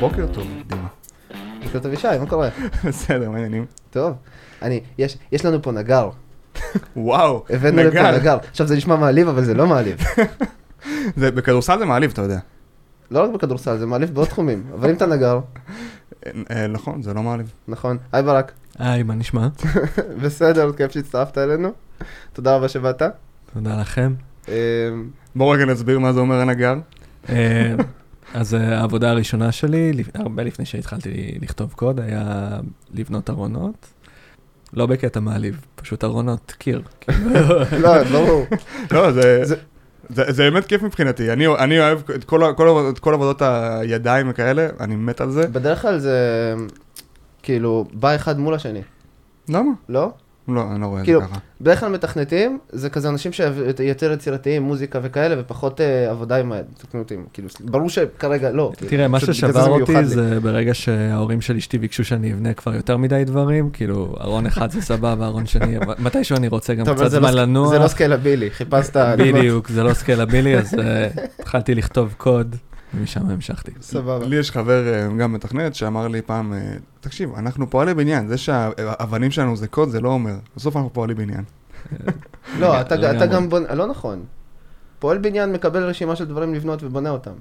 בוקר טוב, דימה. בוקר טוב ישי, מה קורה? בסדר, מה העניינים? טוב. אני, יש, יש לנו פה נגר. וואו, הבאנו לפה נגר. עכשיו זה נשמע מעליב, אבל זה לא מעליב. זה, בכדורסל זה מעליב, אתה יודע. לא רק בכדורסל, זה מעליב בעוד תחומים. אבל אם אתה נגר, אה, אה, נכון, זה לא מעליב. נכון. היי ברק. היי, מה נשמע? בסדר, כיף שהצטרפת אלינו. תודה רבה שבאת. תודה לכם. אה, בואו רגע נסביר מה זה אומר הנגר. אז אה, העבודה הראשונה שלי, הרבה לפני שהתחלתי לכתוב קוד, היה לבנות ארונות. לא בקטע מעליב, פשוט ארונות קיר. לא, ברור. לא, זה... זה- זה, זה באמת כיף מבחינתי, אני, אני אוהב את כל, כל, את כל עבודות הידיים וכאלה, אני מת על זה. בדרך כלל זה כאילו בא אחד מול השני, למה? לא? לא, אני לא רואה את כאילו- זה ככה. בדרך כלל מתכנתים, זה כזה אנשים שיותר יצירתיים, מוזיקה וכאלה, ופחות אה, עבודה עם ה... תקנו אותי, כאילו, ברור שכרגע לא. כאילו, תראה, מה ששבר זה אותי לי. זה ברגע שההורים של אשתי ביקשו שאני אבנה כבר יותר מדי דברים, כאילו, ארון אחד זה סבבה, ארון שני, מתישהו אני רוצה גם קצת זה לא זמן לנוח. זה לא סקיילבילי, חיפשת... בדיוק, זה לא סקלבילי, אז אה, התחלתי לכתוב קוד, ומשם המשכתי. סבבה. לי יש חבר אה, גם מתכנת שאמר לי פעם, אה, תקשיב, אנחנו פועלי בניין, זה שהאבנים שלנו זה קוד, זה לא אומר, בסוף אנחנו פועלי בניין. לא, אתה אתה לגמרי. גם בונה... לא נכון. פועל בניין מקבל רשימה של דברים לבנות ובונה אותם.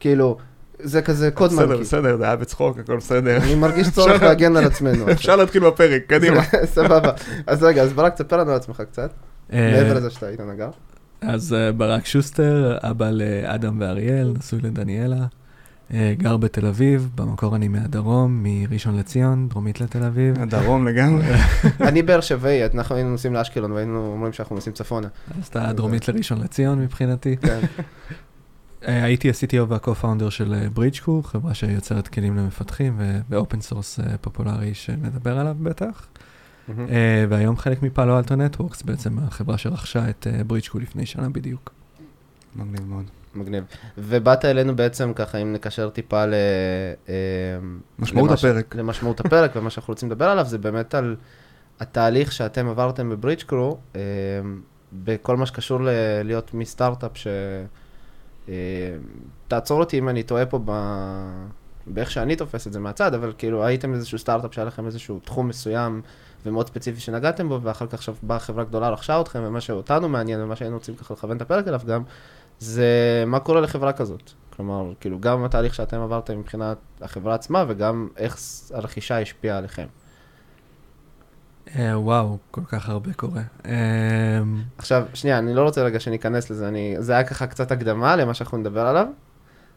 כאילו, זה כזה קוד בסדר, מנקי. בסדר, זה היה בצחוק, הכל בסדר. אני מרגיש צורך להגן על עצמנו. אפשר להתחיל בפרק, קדימה. סבבה. אז רגע, אז ברק, תספר לנו על עצמך קצת. אה, מעבר לזה שאתה היית נגר. אז אה, ברק שוסטר, אבא לאדם ואריאל, נשוי לדניאלה, אה, גר בתל אביב, במקור אני מהדרום, מראשון לציון, דרומית לתל אביב. הדרום לגמרי. אני באר שבעי, אנחנו היינו נוסעים לאשקלון והיינו אומרים שאנחנו נוסעים צפונה. אז אתה דרומית לראשון לציון מבחינתי. כן. אה, הייתי ה-CTO וה-co-founder של Bridgecrew, חברה שיוצרת כלים למפתחים ו open source פופולרי שנדבר עליו בטח. אה, והיום חלק מ Palo Alto Networks, בעצם החברה שרכשה את Bridgecrew לפני שנה בדיוק. מגניב מאוד. מגניב. ובאת אלינו בעצם ככה, אם נקשר טיפה ל... אה, משמעות למה ש- הפרק. למשמעות הפרק, ומה שאנחנו רוצים לדבר עליו, זה באמת על התהליך שאתם עברתם בברידג' קרו, אה, בכל מה שקשור ל- להיות מסטארט-אפ ש... אה, תעצור אותי אם אני טועה פה ב... באיך שאני תופס את זה מהצד, אבל כאילו הייתם איזשהו סטארט-אפ שהיה לכם איזשהו תחום מסוים ומאוד ספציפי שנגעתם בו, ואחר כך עכשיו באה חברה גדולה רכשה אתכם, ומה שאותנו מעניין ומה שהיינו רוצים ככה לכוון את הפרק אליו גם, זה מה קורה לחברה כזאת. כלומר, כאילו גם התהליך שאתם עברתם מבחינת החברה עצמה, וגם איך הרכישה השפיעה עליכם. אה, וואו, כל כך הרבה קורה. אה, עכשיו, שנייה, אני לא רוצה רגע שניכנס לזה, אני, זה היה ככה קצת הקדמה למה שאנחנו נדבר עליו,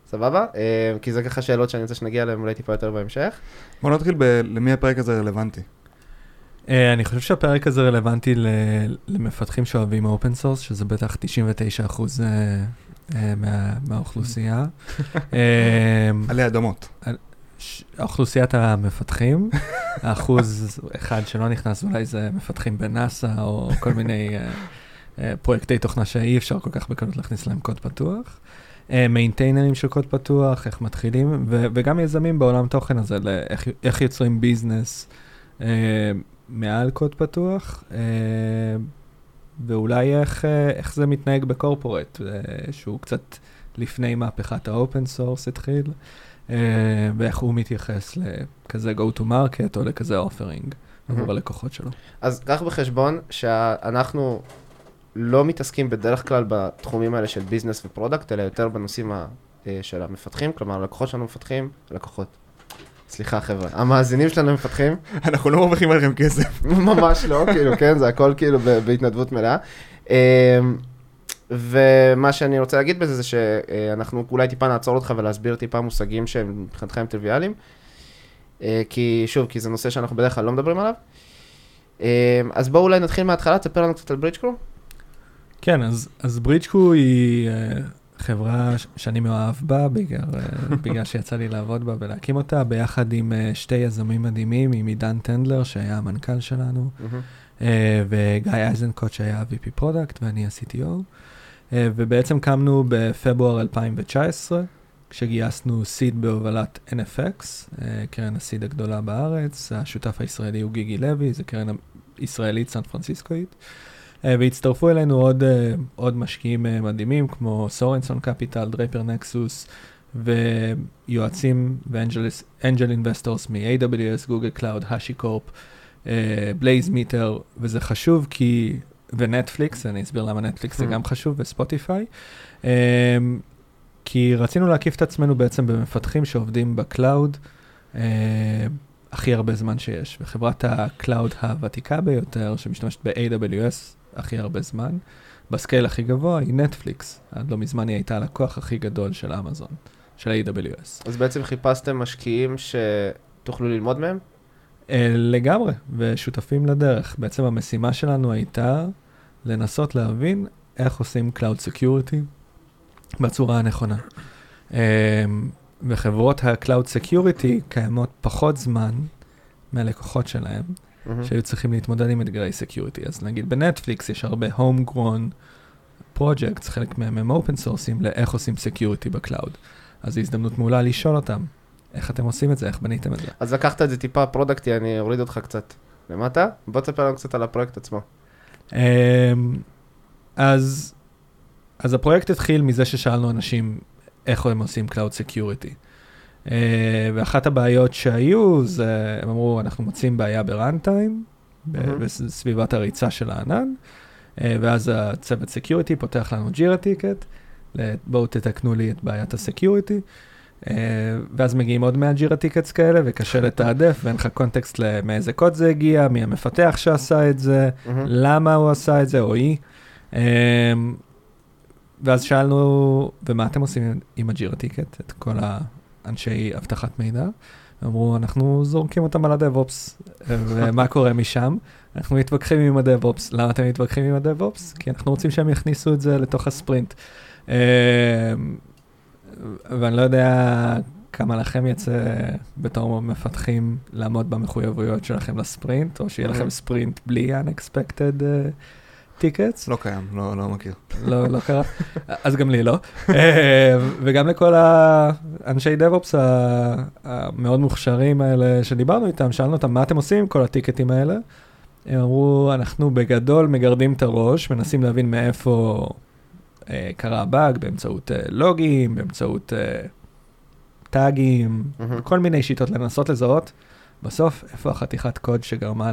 סבבה? אה, כי זה ככה שאלות שאני רוצה שנגיע אליהן אולי טיפה יותר בהמשך. בוא נתחיל ב... למי הפרק הזה רלוונטי. אה, אני חושב שהפרק הזה רלוונטי ל- למפתחים שאוהבים open source, שזה בטח 99 אחוז מהאוכלוסייה. אה, עלי אדמות. אוכלוסיית המפתחים, האחוז אחד שלא נכנס אולי זה מפתחים בנאסא או כל מיני אה, אה, פרויקטי תוכנה שאי אפשר כל כך בקלות להכניס להם קוד פתוח. מיינטיינרים של קוד פתוח, איך מתחילים, ו- וגם יזמים בעולם תוכן הזה, לאיך- איך יוצרים business אה, מעל קוד פתוח, אה, ואולי איך, אה, איך זה מתנהג ב corporate, אה, שהוא קצת לפני מהפכת ה open source התחיל. ואיך הוא מתייחס לכזה go to market או לכזה offering עבור Mhm. הלקוחות שלו. אז קח בחשבון שאנחנו לא מתעסקים בדרך כלל בתחומים האלה של business ו product, אלא יותר בנושאים ה- של המפתחים, כלומר, הלקוחות שלנו מפתחים, לקוחות. סליחה חבר'ה, המאזינים שלנו מפתחים, אנחנו לא מרוויחים עליכם כסף. ממש לא, כאילו, כן, זה הכל כאילו בהתנדבות מלאה. אמ, ומה שאני רוצה להגיד בזה זה שאנחנו אולי טיפה נעצור אותך ולהסביר טיפה מושגים שהם מבחינתכם טריוויאליים. אה, כי שוב, כי זה נושא שאנחנו בדרך כלל לא מדברים עליו. אמ, אז בואו אולי נתחיל מההתחלה, תספר לנו קצת על ברידג'קרו. כן, אז, אז ברידג'קו היא uh, חברה שאני מאוהב בה, בגלל, אה, בגלל שיצא לי לעבוד בה ולהקים אותה, ביחד עם אה, שתי יזמים מדהימים, עם עידן טנדלר, שהיה המנכ"ל שלנו, אה, וגיא אייזנקוט, שהיה ה- VP product, ואני ה-CTO. ובעצם קמנו בפברואר 2019, כשגייסנו seed בהובלת NFX, קרן ה seed הגדולה בארץ, השותף הישראלי הוא גיגי לוי, זו קרן ישראלית סן פרנסיסקואית. אה, והצטרפו אלינו עוד, אה, עוד משקיעים אה, מדהימים כמו Sorenson Capital, Draper Nexus ויועצים ו angel investors מ-AWS, Google Cloud, HashiCorp, BlazeMeter, וזה חשוב כי, ונטפליקס, אני אסביר למה נטפליקס זה Mm. גם חשוב, ו Spotify, אמ, כי רצינו להקיף את עצמנו בעצם במפתחים שעובדים ב cloud אה, הכי הרבה זמן שיש, וחברת ה cloud הוותיקה ביותר, שמשתמשת ב-AWS הכי הרבה זמן, בסקייל הכי גבוה היא נטפליקס. עד לא מזמן היא הייתה הלקוח הכי גדול של אמזון, של AWS. אז בעצם חיפשתם משקיעים שתוכלו ללמוד מהם? אה, לגמרי, ושותפים לדרך. בעצם המשימה שלנו הייתה לנסות להבין איך עושים Cloud Security בצורה הנכונה. אה, וחברות ה-Cloud Security קיימות פחות זמן מהלקוחות שלהם, מהמם. שהיו צריכים להתמודד עם אתגרי Security. אז נגיד בנטפליקס יש הרבה Homegrown projects, חלק מהם הם open source ים לאיך עושים Security ב cloud. אז זו הזדמנות מעולה לשאול אותם, איך אתם עושים את זה, איך בניתם את זה. אז לקחת את זה טיפה פרודקטי, אני אוריד אותך קצת למטה. בוא תספר לנו קצת על הפרויקט עצמו. אמ, אז, אז הפרויקט התחיל מזה ששאלנו אנשים איך הם עושים Cloud Security. אה, ואחת הבעיות שהיו, זה, הם אמרו, אנחנו מוצאים בעיה ב runtime. בסביבת הריצה של הענן, אה, ואז הצוות Security פותח לנו Jira ticket, בואו תתקנו לי את בעיית ה security. ואז מגיעים עוד 100 Jira tickets כאלה, וקשה לתעדף, ואין לך קונטקסט למאיזה קוד זה הגיע, מי המפתח שעשה את זה. למה הוא עשה את זה, או היא. ואז שאלנו, ומה אתם עושים עם- הג'ירה טיקט, את כל האנשי אבטחת מידע? אמרו, אנחנו זורקים אותם על הדב-אופס, ומה קורה משם? אנחנו מתווכחים עם הדב-אופס. למה אתם מתווכחים עם הדב-אופס? כי אנחנו רוצים שהם יכניסו את זה לתוך הספרינט. אמ, ואני לא יודע כמה לכם יצא בתור מפתחים לעמוד במחויבויות שלכם לספרינט, או שיהיה לכם Mhm. ספרינט בלי unexpected uh, tickets. לא קיים, לא לא מכיר. לא, לא קרה, אז גם לי לא. אה, וגם לכל האנשי דב-אופס ה- המאוד מוכשרים האלה שדיברנו איתם, שאלנו אותם, מה אתם עושים עם כל הטיקטים האלה? הם אמרו, אנחנו בגדול מגרדים את הראש, מנסים להבין מאיפה אה, קרה הבאג, באמצעות אה, לוגים, באמצעות אה, טאגים, מהמם. כל מיני שיטות לנסות לזהות. בסוף, איפה החתיכת קוד שגרמה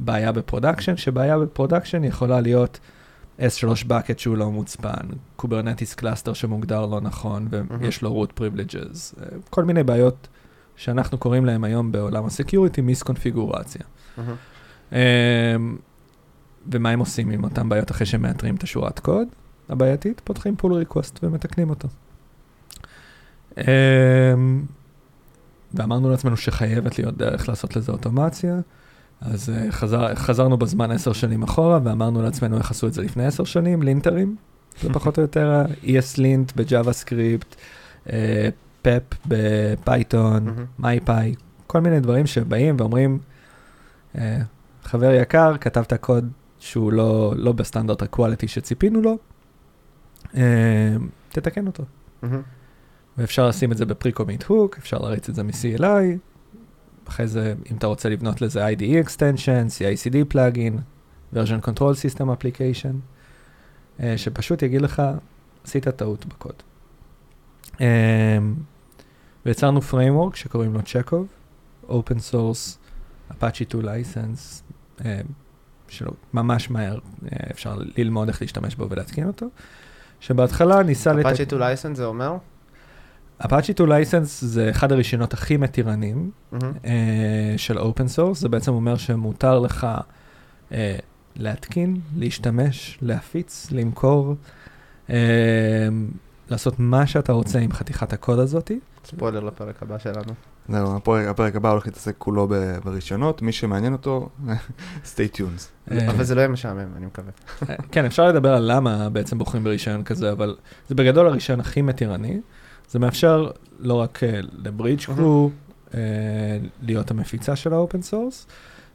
לבעיה ב production? שבעיה ב production יכולה להיות S3 bucket שהוא לא מוצפן, Kubernetes cluster שמוגדר לא נכון ויש לו root privileges, אה, כל מיני בעיות שאנחנו קוראים להם היום בעולם ה security מיסקונפיגורציה. מהמם. אמ, ומה הם עושים עם אותן בעיות אחרי שהם מאתרים את השורת קוד הבעייתית? פותחים pull request ומתקנים אותו. אמ, ואמרנו לעצמנו שחייבת להיות דרך לעשות לזה אוטומציה, אז אה, חזר, חזרנו בזמן עשר שנים אחורה ואמרנו לעצמנו איך עשו את זה לפני עשר שנים, לינטרים, זה פחות או יותר ה-ESLint ב JavaScript, PEP ב Python. mypy, כל מיני דברים שבאים ואומרים, אה, חבר יקר, כתבת קוד שהוא לא, לא בסטנדרט ה quality שציפינו לו, אה, תתקן אותו. ואפשר לשים את זה בפרי-קומיט הוק, אפשר להריץ את זה מ-CLI, אחרי זה, אם אתה רוצה לבנות לזה IDE extension, CI/CD פלאגין, version control system application, אה, שפשוט יגיד לך, עשית טעות בקוד. אה, ויצרנו framework שקוראים לו צ'קוב, open source, Apache 2 license, אה, שלא, ממש מהר אה, אפשר ללמוד איך להשתמש בו ולהתקין אותו, שבהתחלה ניסה לתקן... אפאצ'י טו לייסנס זה אומר? Apache 2 license זה אחד הרישיונות הכי מתירנים מהמם. אה, של open source, זה בעצם אומר שמותר לך אה, להתקין, להשתמש, להפיץ, למכור, אה, לעשות מה שאתה רוצה עם חתיכת הקוד הזאתי. ספוילר לפרק הבא שלנו. זהו, הפרק, הפרק הבא הולך להתעסק כולו ב- ברישיונות, מי שמעניין אותו, stay tuned. אבל זה לא יהיה משעמם, אני מקווה. כן, אפשר לדבר על למה בעצם בוחרים ברישיון כזה, אבל זה בגדול הרישיון הכי מתירני. זה מאפשר לא רק אה, ל Bridgecrew אה, להיות המפיצה של ה open source,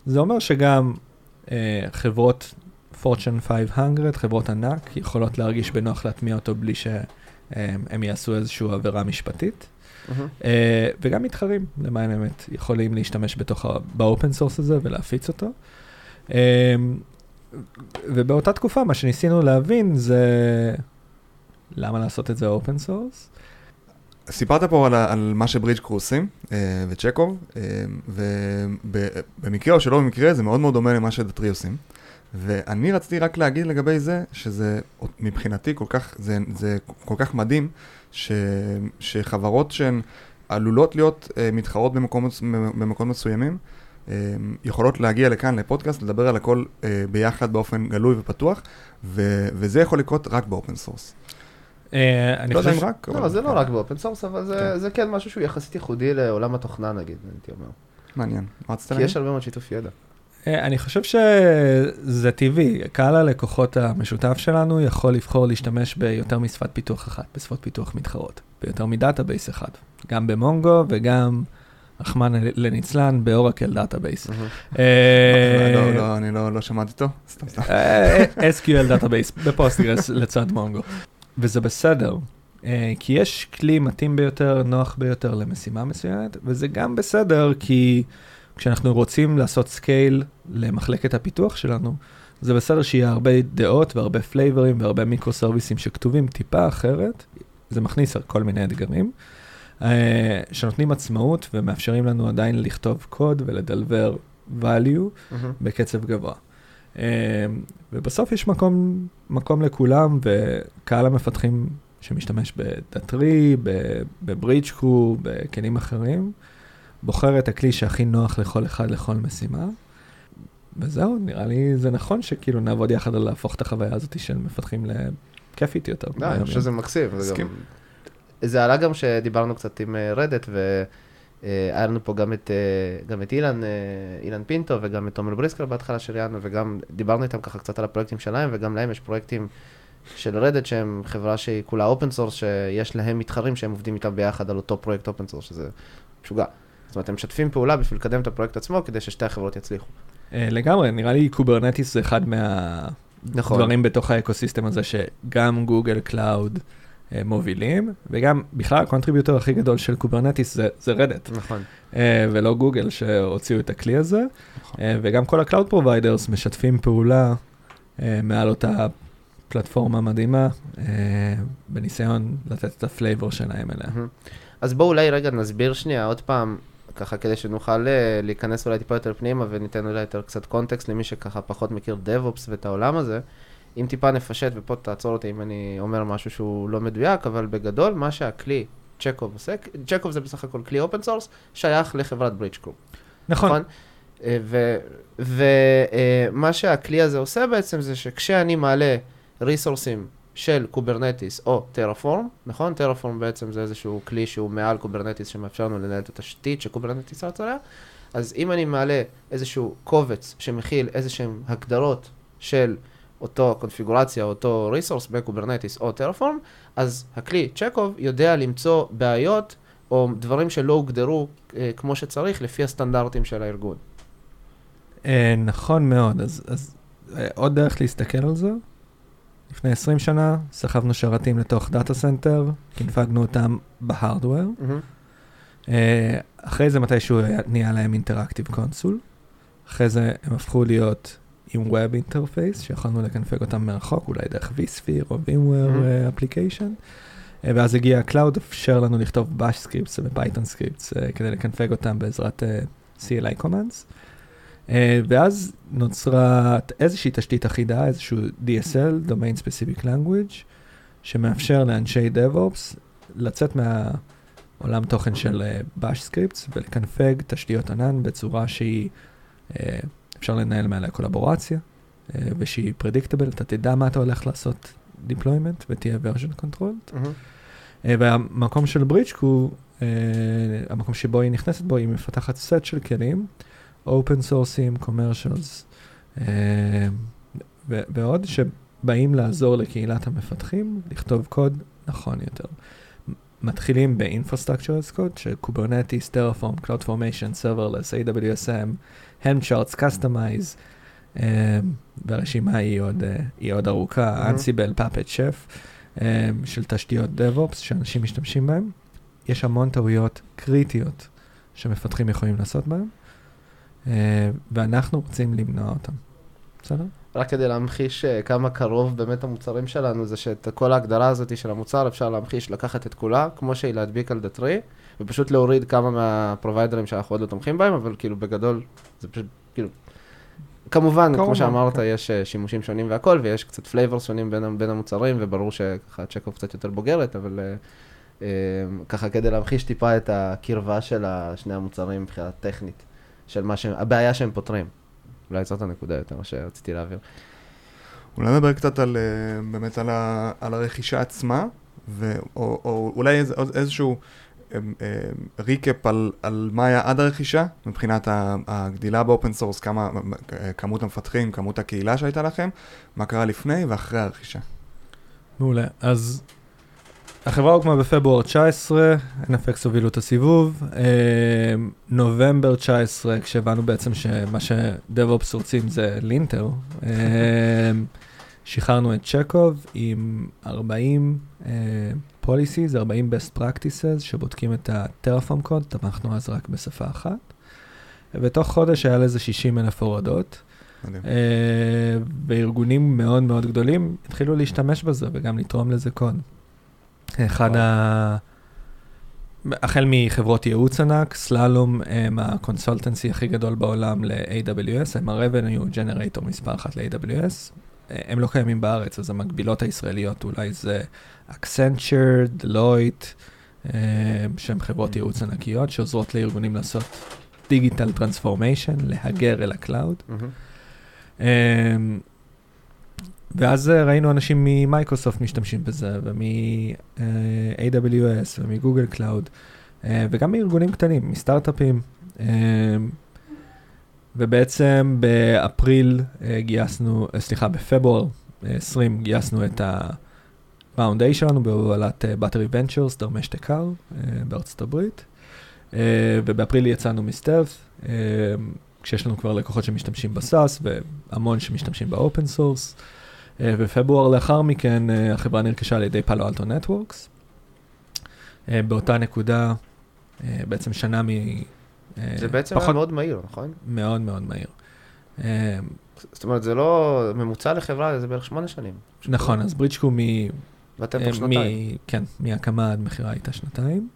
זה אומר שגם אה, חברות Fortune 500, חברות ענק, יכולות להרגיש בנוח להטמיע אותו בלי שהם יעשו איזושהי עבירה משפטית. אה, וגם מתחרים, למען האמת, יכולים להשתמש בתוך, ה- ב open source הזה ולהפיץ אותו. ובאותה תקופה, מה שניסינו להבין זה למה לעשות את זה open source. סיפרת פה על, על מה ש Bridgecrew עושים, אה, וצ'קוב, אה, ובמקרה או שלא במקרה זה מאוד מאוד דומה למה ש Datree עושים. ואני רציתי רק להגיד לגבי זה, שזה מבחינתי כל כך, זה, זה כל כך מדהים, ש, שחברות שהן עלולות להיות אה, מתחרות במקום, במקום מסוימים, אה, יכולות להגיע לכאן לפודקאסט, לדבר על הכל אה, ביחד באופן גלוי ופתוח, ו, וזה יכול לקרות רק ב open source. אה, אני לא יודע חושב... אם רק, לא, זה לא כן. רק ב open source, אבל זה- כן. זה כן משהו שהוא יחסית ייחודי לעולם התוכנה נגיד, הייתי אומר. מעניין. מה רצית כי להגיד? יש הרבה מאוד שיתוף ידע. אה, אני חושב שזה טבעי, קהל הלקוחות המשותף שלנו יכול לבחור להשתמש ביותר משפת פיתוח אחת, בשפות פיתוח מתחרות, ביותר מדאטאבייס אחד, גם ב Mongo וגם, רחמנא לניצלן, ב Oracle Database. אה, לא, לא, אני לא לא שמעתי אותו, סתם סתם. אה, SQL database ב Postgres לצד Mongo. וזה בסדר, אה, כי יש כלי מתאים ביותר, נוח ביותר למשימה מסוימת, וזה גם בסדר כי כשאנחנו רוצים לעשות scale למחלקת הפיתוח שלנו, זה בסדר שיהיה הרבה דעות והרבה פלייברים והרבה מיקרו סרוויסים שכתובים טיפה אחרת, זה מכניס כל מיני אתגרים, אה, שנותנים עצמאות ומאפשרים לנו עדיין לכתוב קוד ולדלבר value בקצב גבוה. אה, ובסוף יש מקום, מקום לכולם, וקהל המפתחים שמשתמש בדאטרי, בברידג'קו, בכלים אחרים, בוחר את הכלי שהכי נוח לכל אחד, לכל משימה. וזהו, נראה לי זה נכון שכאילו נעבוד יחד על להפוך את החוויה הזאת של מפתחים לכיפית יותר. לא, אני חושב שזה מקסים. זה. גם- זה עלה גם שדיברנו קצת עם אה, Red Hat, והיה לנו פה גם את, אה, גם את אילן, אה, אילן פינטו וגם את תומר בריסקר בהתחלה שראיינו, וגם דיברנו איתם ככה קצת על הפרויקטים שלהם, וגם להם יש פרויקטים של Red Hat שהם חברה שהיא כולה open source, שיש להם מתחרים שהם עובדים איתם ביחד על אותו פרויקט open source, שזה משוגע. זאת אומרת, הם משתפים פעולה בשביל לקדם את הפרויקט עצמו, כדי ששתי החברות יצליחו. אה, לגמרי, נראה לי Kubernetes זה אחד מהדברים נכון. בתוך האקוסיסטם הזה שגם Google Cloud אה, מובילים, וגם בכלל ה contributor הכי גדול של Kubernetes זה, זה Red Hat, נכון. אה, ולא גוגל שהוציאו את הכלי הזה, אה, וגם כל ה cloud providers משתפים פעולה אה, מעל אותה פלטפורמה מדהימה, אה, בניסיון לתת את ה flavor שלהם אליה. אז בואו אולי רגע נסביר שנייה עוד פעם, ככה כדי שנוכל אה, להיכנס אולי טיפה יותר פנימה וניתן אולי יותר קצת context למי שככה פחות מכיר DevOps ואת העולם הזה. אם טיפה נפשט, ופה תעצור אותי אם אני אומר משהו שהוא לא מדויק, אבל בגדול מה שהכלי צ'קוב עושה, צ'קוב זה בסך הכל כלי open source, שייך לחברת Bridgecrew. נכון, ומה שהכלי הזה עושה בעצם זה שכשאני מעלה ריסורסים של Kubernetes או Terraform, נכון? Terraform בעצם זה איזשהו כלי שהוא מעל Kubernetes שמאפשר לנו לנהל את התשתית ש Kubernetes רץ עליה, אז אם אני מעלה איזשהו קובץ שמכיל איזשהם הגדרות של אותו קונפיגורציה, אותו ריסורס ב Kubernetes או Terraform, אז הכלי צ'קוב יודע למצוא בעיות או דברים שלא הוגדרו אה, כמו שצריך לפי הסטנדרטים של הארגון. אה, נכון מאוד, אז, אז אה, עוד דרך להסתכל על זה. לפני 20 שנה סחבנו שרתים לתוך data center, קינפגנו אותם ב hardware. אה, אחרי זה מתישהו היה- נהיה להם אינטראקטיב קונסול. אחרי זה הם הפכו להיות עם Web Interface, שיכולנו לקנפג אותם מרחוק, אולי דרך vSphere או VMware Mhm. אה, Application. אה, ואז הגיע ה-Cloud, אפשר לנו לכתוב Bash Scripts ו-Python Scripts אה, כדי לקנפג אותם בעזרת CLI Commands. ואז נוצרה איזושהי תשתית אחידה, איזשהו DSL, Domain Specific Language, שמאפשר לאנשי DevOps לצאת מהעולם תוכן של Bash Scripts ולקנפג תשתיות ענן בצורה שהיא, אפשר לנהל מעליה קולבורציה, אה, ושהיא predictable, אתה תדע מה אתה הולך לעשות deployment ותהיה version control. אה, והמקום של ברידג'קו, אה, המקום שבו היא נכנסת בו, היא מפתחת סט של כלים, open sourceים, commercials, ועוד שבאים לעזור לקהילת המפתחים לכתוב קוד נכון יותר. מתחילים ב-infrastructure as code, ש Kubernetes, Terraform, CloudFormation, Serverless, AWS, Helm Charts, Kustomize, אה, והרשימה היא עוד, אה, היא עוד ארוכה, Puppet, Chef. אה, של תשתיות DevOps שאנשים משתמשים בהם. יש המון טעויות קריטיות שמפתחים יכולים לעשות בהם, אה, ואנחנו רוצים למנוע אותם. בסדר? רק כדי להמחיש אה, כמה קרוב באמת המוצרים שלנו, זה שאת כל ההגדרה הזאת של המוצר אפשר להמחיש, לקחת את כולה, כמו שהיא להדביק על Datree, ופשוט להוריד כמה מהפרוביידרים שאנחנו עוד לא תומכים בהם, אבל כאילו בגדול, זה פשוט, כאילו... כמובן, כמו שאמרת, כן. יש אה, שימושים שונים והכל, ויש קצת flavors שונים בין, בין המוצרים, וברור שככה צ'קוב קצת יותר בוגרת, אבל אה, אה, ככה כדי להמחיש טיפה את הקרבה של שני המוצרים מבחינה טכנית, של מה שהם, הבעיה שהם פותרים. אולי זאת הנקודה יותר, שרציתי להעביר. אולי נדבר קצת על, אה, באמת על, ה, על הרכישה עצמה, ו, או, או אולי איז, איזשהו recap על, על מה היה עד הרכישה, מבחינת הגדילה ב open source, כמה, כמות המפתחים, כמות הקהילה שהייתה לכם, מה קרה לפני ואחרי הרכישה. מעולה. אז החברה הוקמה בפברואר 19, NFX הובילו את הסיבוב. אה, נובמבר 19, כשהבנו בעצם שמה שדב-אופס רוצים זה לינטר, אה, שחררנו את צ'קוב עם 40 אה, policies, 40 best practices, שבודקים את הטרפורם קוד, תמכנו אז רק בשפה אחת. ותוך חודש היה לזה 60 אלף הורדות. אה, וארגונים מאוד מאוד גדולים התחילו להשתמש בזה וגם לתרום לזה קוד. אחד ה... החל מחברות ייעוץ ענק, Slalom הם ה consultancy הכי גדול בעולם ל-AWS, הם ה-revenue generator מספר אחת ל-AWS. אה, הם לא קיימים בארץ, אז המקבילות הישראליות אולי זה Accenture, Deloitte, אה, שהן חברות ייעוץ ענקיות שעוזרות לארגונים לעשות digital transformation, להגר אל ה cloud. אמ, ואז אה, ראינו אנשים ממייקרוסופט משתמשים בזה, ומ-AWS ומ Google Cloud, וגם מארגונים קטנים, מסטארט-אפים. אמ, ובעצם באפריל אה, גייסנו, סליחה, בפברואר אה, 20 גייסנו את ה-Round A שלנו בהובלת אה, Battery Ventures, Dharmesh Thakker אה, בארצות הברית. אה, ובאפריל יצאנו מ stealth, כשיש לנו כבר לקוחות שמשתמשים ב SaaS והמון שמשתמשים ב open source. בפברואר לאחר מכן החברה נרכשה על ידי פאלו אלטו נטוורקס. באותה נקודה, בעצם שנה מ... זה בעצם היה פחות- מאוד מהיר, נכון? מאוד מאוד מהיר. זאת אומרת, זה לא ממוצע לחברה, זה בערך שמונה שנים. נכון, אז ברידג'קרו מ... ואתם אה, תוך שנתיים. מ- כן, מהקמה עד מכירה הייתה שנתיים.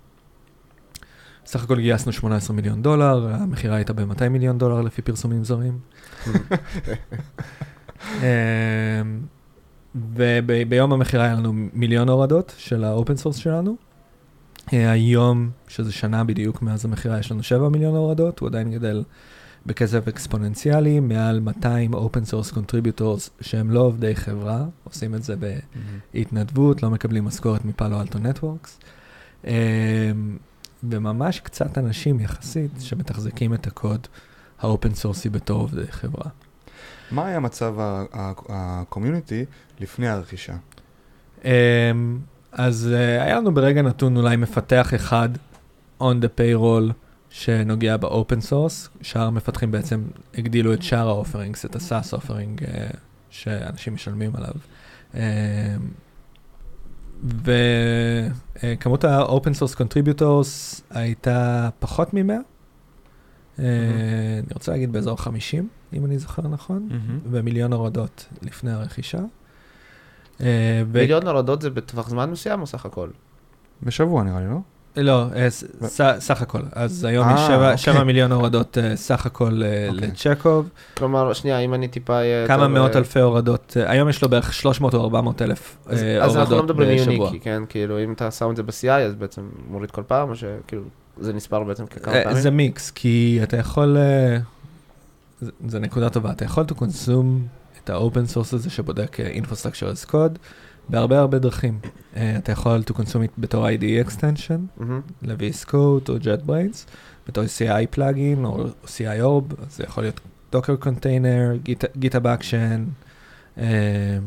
סך הכל גייסנו 18 מיליון דולר, המכירה הייתה ב-200 מיליון דולר לפי פרסומים זרים. אמ, וביום המכירה היה לנו מיליון הורדות של ה open source שלנו. אה, היום, שזה שנה בדיוק מאז המכירה, יש לנו 7 מיליון הורדות, הוא עדיין גדל בקצב אקספוננציאלי, מעל 200 open source contributors שהם לא עובדי חברה, עושים את זה בהתנדבות, לא מקבלים משכורת מפאלו אלטו נטוורקס. אמ, וממש קצת אנשים יחסית שמתחזקים את הקוד ה open sourceי בתור עובדי חברה. מה היה מצב ה community לפני הרכישה? Um, אז uh, היה לנו ברגע נתון אולי מפתח אחד on the payroll שנוגע ב open source, שאר המפתחים בעצם הגדילו את שאר ה offerings, את ה-SaaS offering uh, שאנשים משלמים עליו. וכמות ה-open source contributors הייתה פחות מ-100. Uh, אני רוצה להגיד באזור 50, אם אני זוכר נכון, ומיליון הורדות לפני הרכישה. אה, מיליון הורדות זה בטווח זמן מסוים או סך הכל? בשבוע נראה לי, לא? לא, אה, סך הכל. אז היום יש אה, שבע- אוקיי. מיליון הורדות אה, סך הכל אה, אוקיי. לצ'קוב. כלומר, שנייה, אם אני טיפה... כמה מאות אה, אלפי הורדות, אה, היום יש לו בערך 300 או 400 אלף אז, אה, אז אנחנו לא הורדות מדברים בשבוע. מיוניקי, כן? כאילו, אם אתה שם את זה ב-CI, אז בעצם מוריד כל פעם, או שכאילו, זה נספר בעצם ככמה אה, פעמים? זה מיקס, כי אתה יכול, אה, זה- זה נקודה טובה, אתה יכול to consume את ה-open source הזה שבודק אה, infrastructure as code בהרבה הרבה דרכים. אה, אתה יכול to consume it בתור IDE extension, מהמם. ל-VS Code או JetBrains, בתור CI פלאגין או CI Orb, זה יכול להיות Docker Container, Git- GitHub Action, אה,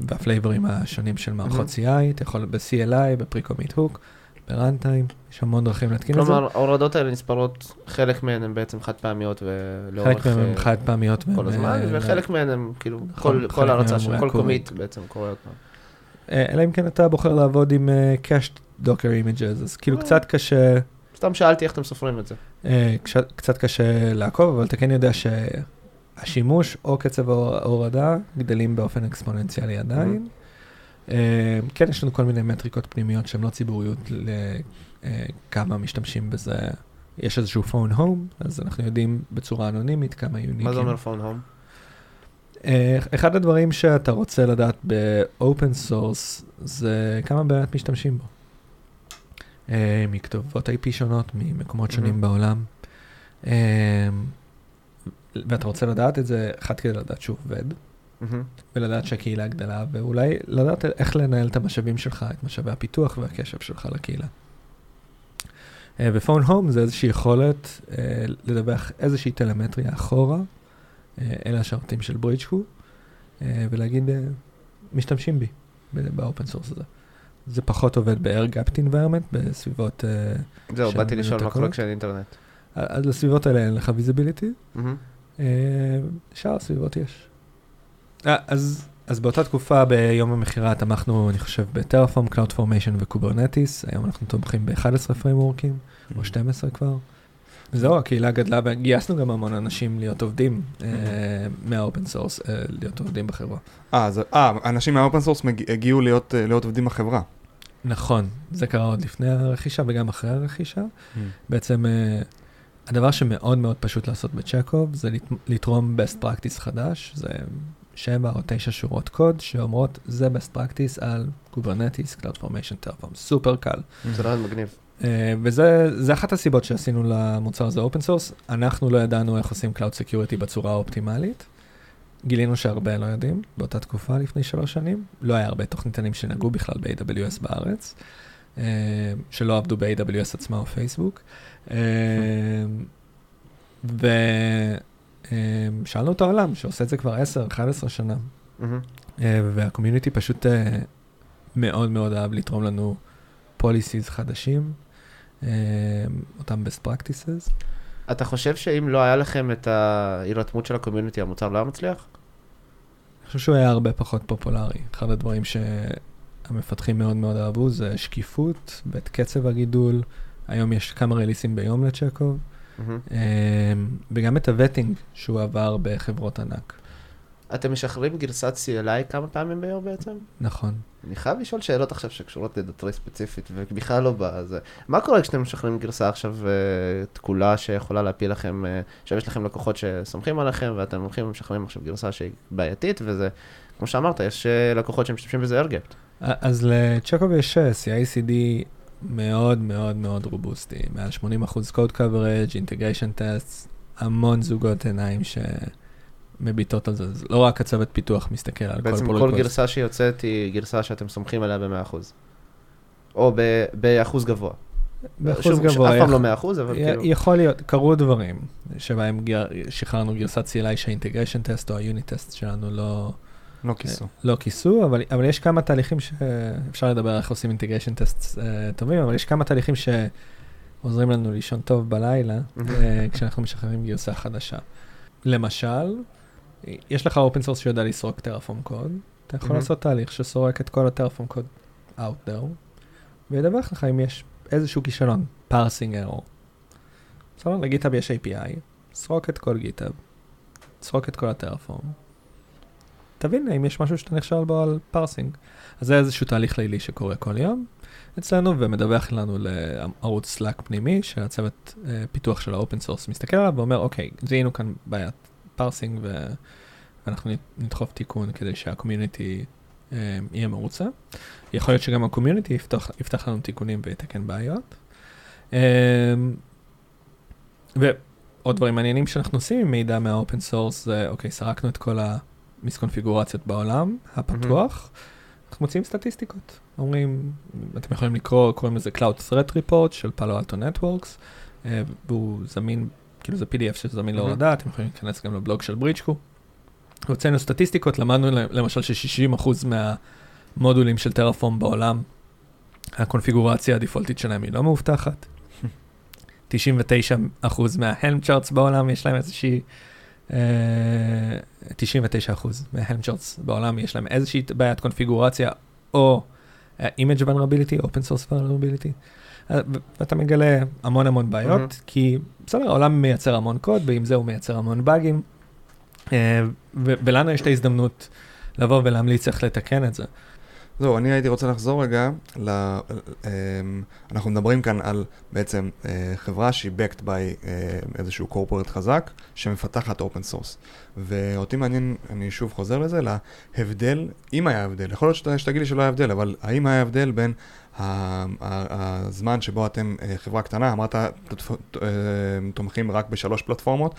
והפלייברים השונים של מערכות CI, אתה יכול ב-CLI, ב-Pre-Commit Hook, ב-Runtime, יש המון דרכים להתקין את זה. כלומר, ההורדות האלה נספרות, חלק מהן הן בעצם חד פעמיות ולאורך... חלק מהן הן אה, חד פעמיות. כל הזמן, וחלק מהן הן כאילו, נכון, כל- הרצה של כל. קומיט בעצם קורה עוד פעם. אה, אלא אם כן אתה בוחר לעבוד עם אה, cached Docker Images, אז כאילו קצת קשה, סתם שאלתי איך אתם סופרים את זה. אה, קצת קשה לעקוב, אבל אתה כן יודע שה-CI השימוש או קצב ההורדה גדלים באופן אקספוננציאלי עדיין. אה, כן, יש לנו כל מיני מטריקות פנימיות שהן לא ציבוריות לכמה משתמשים בזה. יש איזשהו פון הום, אז אנחנו יודעים בצורה אנונימית כמה יוניקים. מה זה אומר פון הום? אה, אחד הדברים שאתה רוצה לדעת ב open source זה כמה באמת משתמשים בו. אה, מכתובות IP שונות, ממקומות שונים בעולם. אה, ואתה רוצה לדעת את זה, אחד כדי לדעת שהוא עובד, ולדעת שהקהילה גדלה, ואולי לדעת איך לנהל את המשאבים שלך, את משאבי הפיתוח והקשב שלך לקהילה. ו phone home זה איזושהי יכולת לדווח איזושהי טלמטריה אחורה אל השרתים של ברידג'קרו, אה, ולהגיד, אה, משתמשים בי ב open source הזה. זה פחות עובד ב-air gapped environment, בסביבות... זהו, באתי לשאול מה קורה כשאין אינטרנט. אז לסביבות האלה אין לך visibility, שאר הסביבות יש. אז, אז באותה תקופה ביום המכירה תמכנו, אני חושב, ב Terraform, Cloud Formation ו Kubernetes, היום אנחנו תומכים ב-11 frameworkים, או 12 כבר. זהו, הקהילה גדלה וגייסנו גם המון אנשים להיות עובדים אה, מה open source, אה, להיות עובדים בחברה. אה, אה אנשים מה open source הגיעו להיות עובדים בחברה. נכון, זה קרה עוד לפני הרכישה וגם אחרי הרכישה. בעצם הדבר שמאוד מאוד פשוט לעשות בצ'קוב זה לתרום best practice חדש, זה שבע או תשע שורות קוד שאומרות זה best practice על Kubernetes, Cloud Formation, Terraform, סופר קל. זה רעיון מגניב. אה, וזה אחת הסיבות שעשינו למוצר הזה open source. אנחנו לא ידענו איך עושים Cloud Security בצורה האופטימלית. גילינו שהרבה לא יודעים באותה תקופה לפני שלוש שנים. לא היה הרבה תוכניתנים שנגעו בכלל ב-AWS בארץ, אה, שלא עבדו ב-AWS עצמה או פייסבוק. אה, ושאלנו את העולם שעושה את זה כבר 10-11 שנה. וה community פשוט מאוד מאוד אהב לתרום לנו policies חדשים. אמ, אותם best practices. אתה חושב שאם לא היה לכם את ההירתמות של ה community, המוצר לא היה מצליח? אני חושב שהוא היה הרבה פחות פופולרי. אחד הדברים שהמפתחים מאוד מאוד אהבו זה שקיפות ואת קצב הגידול. היום יש כמה releaseים ביום ל Checkov, mm-hmm. וגם את ה vetting שהוא עבר בחברות ענק. אתם משחררים גרסת CLI כמה פעמים ביום בעצם? נכון. אני חייב לשאול שאלות עכשיו שקשורות לדאטרי ספציפית, ובכלל לא בזה. מה קורה כשאתם משחררים גרסה עכשיו uh, תקולה שיכולה להפיל לכם, uh, עכשיו יש לכם לקוחות שסומכים עליכם, ואתם הולכים ומשחררים עכשיו גרסה שהיא בעייתית, וזה, כמו שאמרת, יש uh, לקוחות שמשתמשים בזה ארגפט. אז לצ'קוב יש CICD מאוד מאוד מאוד רובוסטי, מעל 80% code coverage, integration tests, המון זוגות עיניים ש... מביטות על זה, זה לא רק הצוות פיתוח מסתכל על כל פרויקט. בעצם כל גרסה שיוצאת היא גרסה שאתם סומכים עליה ב-100%. או באחוז גבוה. באחוז גבוה. אף פעם לא 100%, אבל כאילו... יכול להיות, קרו דברים שבהם שחררנו גרסת CLI שה integration test או ה unit test שלנו לא... לא כיסו. לא כיסו, אבל, אבל יש כמה תהליכים שאפשר לדבר איך עושים integration test uh, טובים, אבל יש כמה תהליכים שעוזרים לנו לישון טוב בלילה uh, כשאנחנו משחררים גרסה חדשה. למשל, יש לך open source שיודע לסרוק Terraform code, אתה יכול mm-hmm. לעשות תהליך שסורק את כל ה Terraform code out there, וידווח לך אם יש איזשהו כישלון, parsing error. בסדר, ל GitHub יש API, סרוק את כל GitHub, סרוק את כל ה Terraform. תבין אם יש משהו שאתה נכשל בו על parsing. אז זה איזשהו תהליך לילי שקורה כל יום אצלנו, ומדווח לנו לערוץ Slack פנימי, שהצוות uh, פיתוח של ה open source מסתכל עליו ואומר, אוקיי, זיהינו כאן בעיית parsing ואנחנו נדחוף תיקון כדי שה community אה, יהיה מרוצה. יכול להיות שגם הקומיוניטי יפתח, יפתח לנו תיקונים ויתקן בעיות. אה, ועוד דברים מעניינים שאנחנו עושים עם מידע מה open source זה, אוקיי, סרקנו את כל ה misconfigurationציות בעולם הפתוח. Mm-hmm. אנחנו מוצאים סטטיסטיקות, אומרים, אתם יכולים לקרוא, קוראים לזה Cloud Threat Report של פאלו אלטו נטוורקס, והוא זמין כאילו זה PDF שזמין להורדה, אתם יכולים להיכנס גם לבלוג של בריצ'קו. הוצאנו סטטיסטיקות, למדנו למשל ש-60% מהמודולים של טרפורם בעולם, הקונפיגורציה הדפולטית שלהם היא לא מאובטחת. 99% מההלם צ'ארטס בעולם יש להם איזושהי... 99% מההלם צ'ארטס בעולם יש להם איזושהי בעיית קונפיגורציה או image vulnerability, open source vulnerability. ואתה מגלה המון המון בעיות, mm-hmm. כי בסדר, העולם מייצר המון קוד, ועם זה הוא מייצר המון באגים, אה, ולנו יש את ההזדמנות לבוא ולהמליץ איך לתקן את זה. זהו, אני הייתי רוצה לחזור רגע, ל... אמ, אנחנו מדברים כאן על בעצם אה, חברה שהיא backed by אה, איזשהו corporate חזק, שמפתחת open source. ואותי מעניין, אני שוב חוזר לזה, להבדל, אם היה הבדל, יכול להיות שת, שתגיד לי שלא היה הבדל, אבל האם היה הבדל בין הזמן שבו אתם אה, חברה קטנה, אמרת אה, תומכים רק בשלוש פלטפורמות,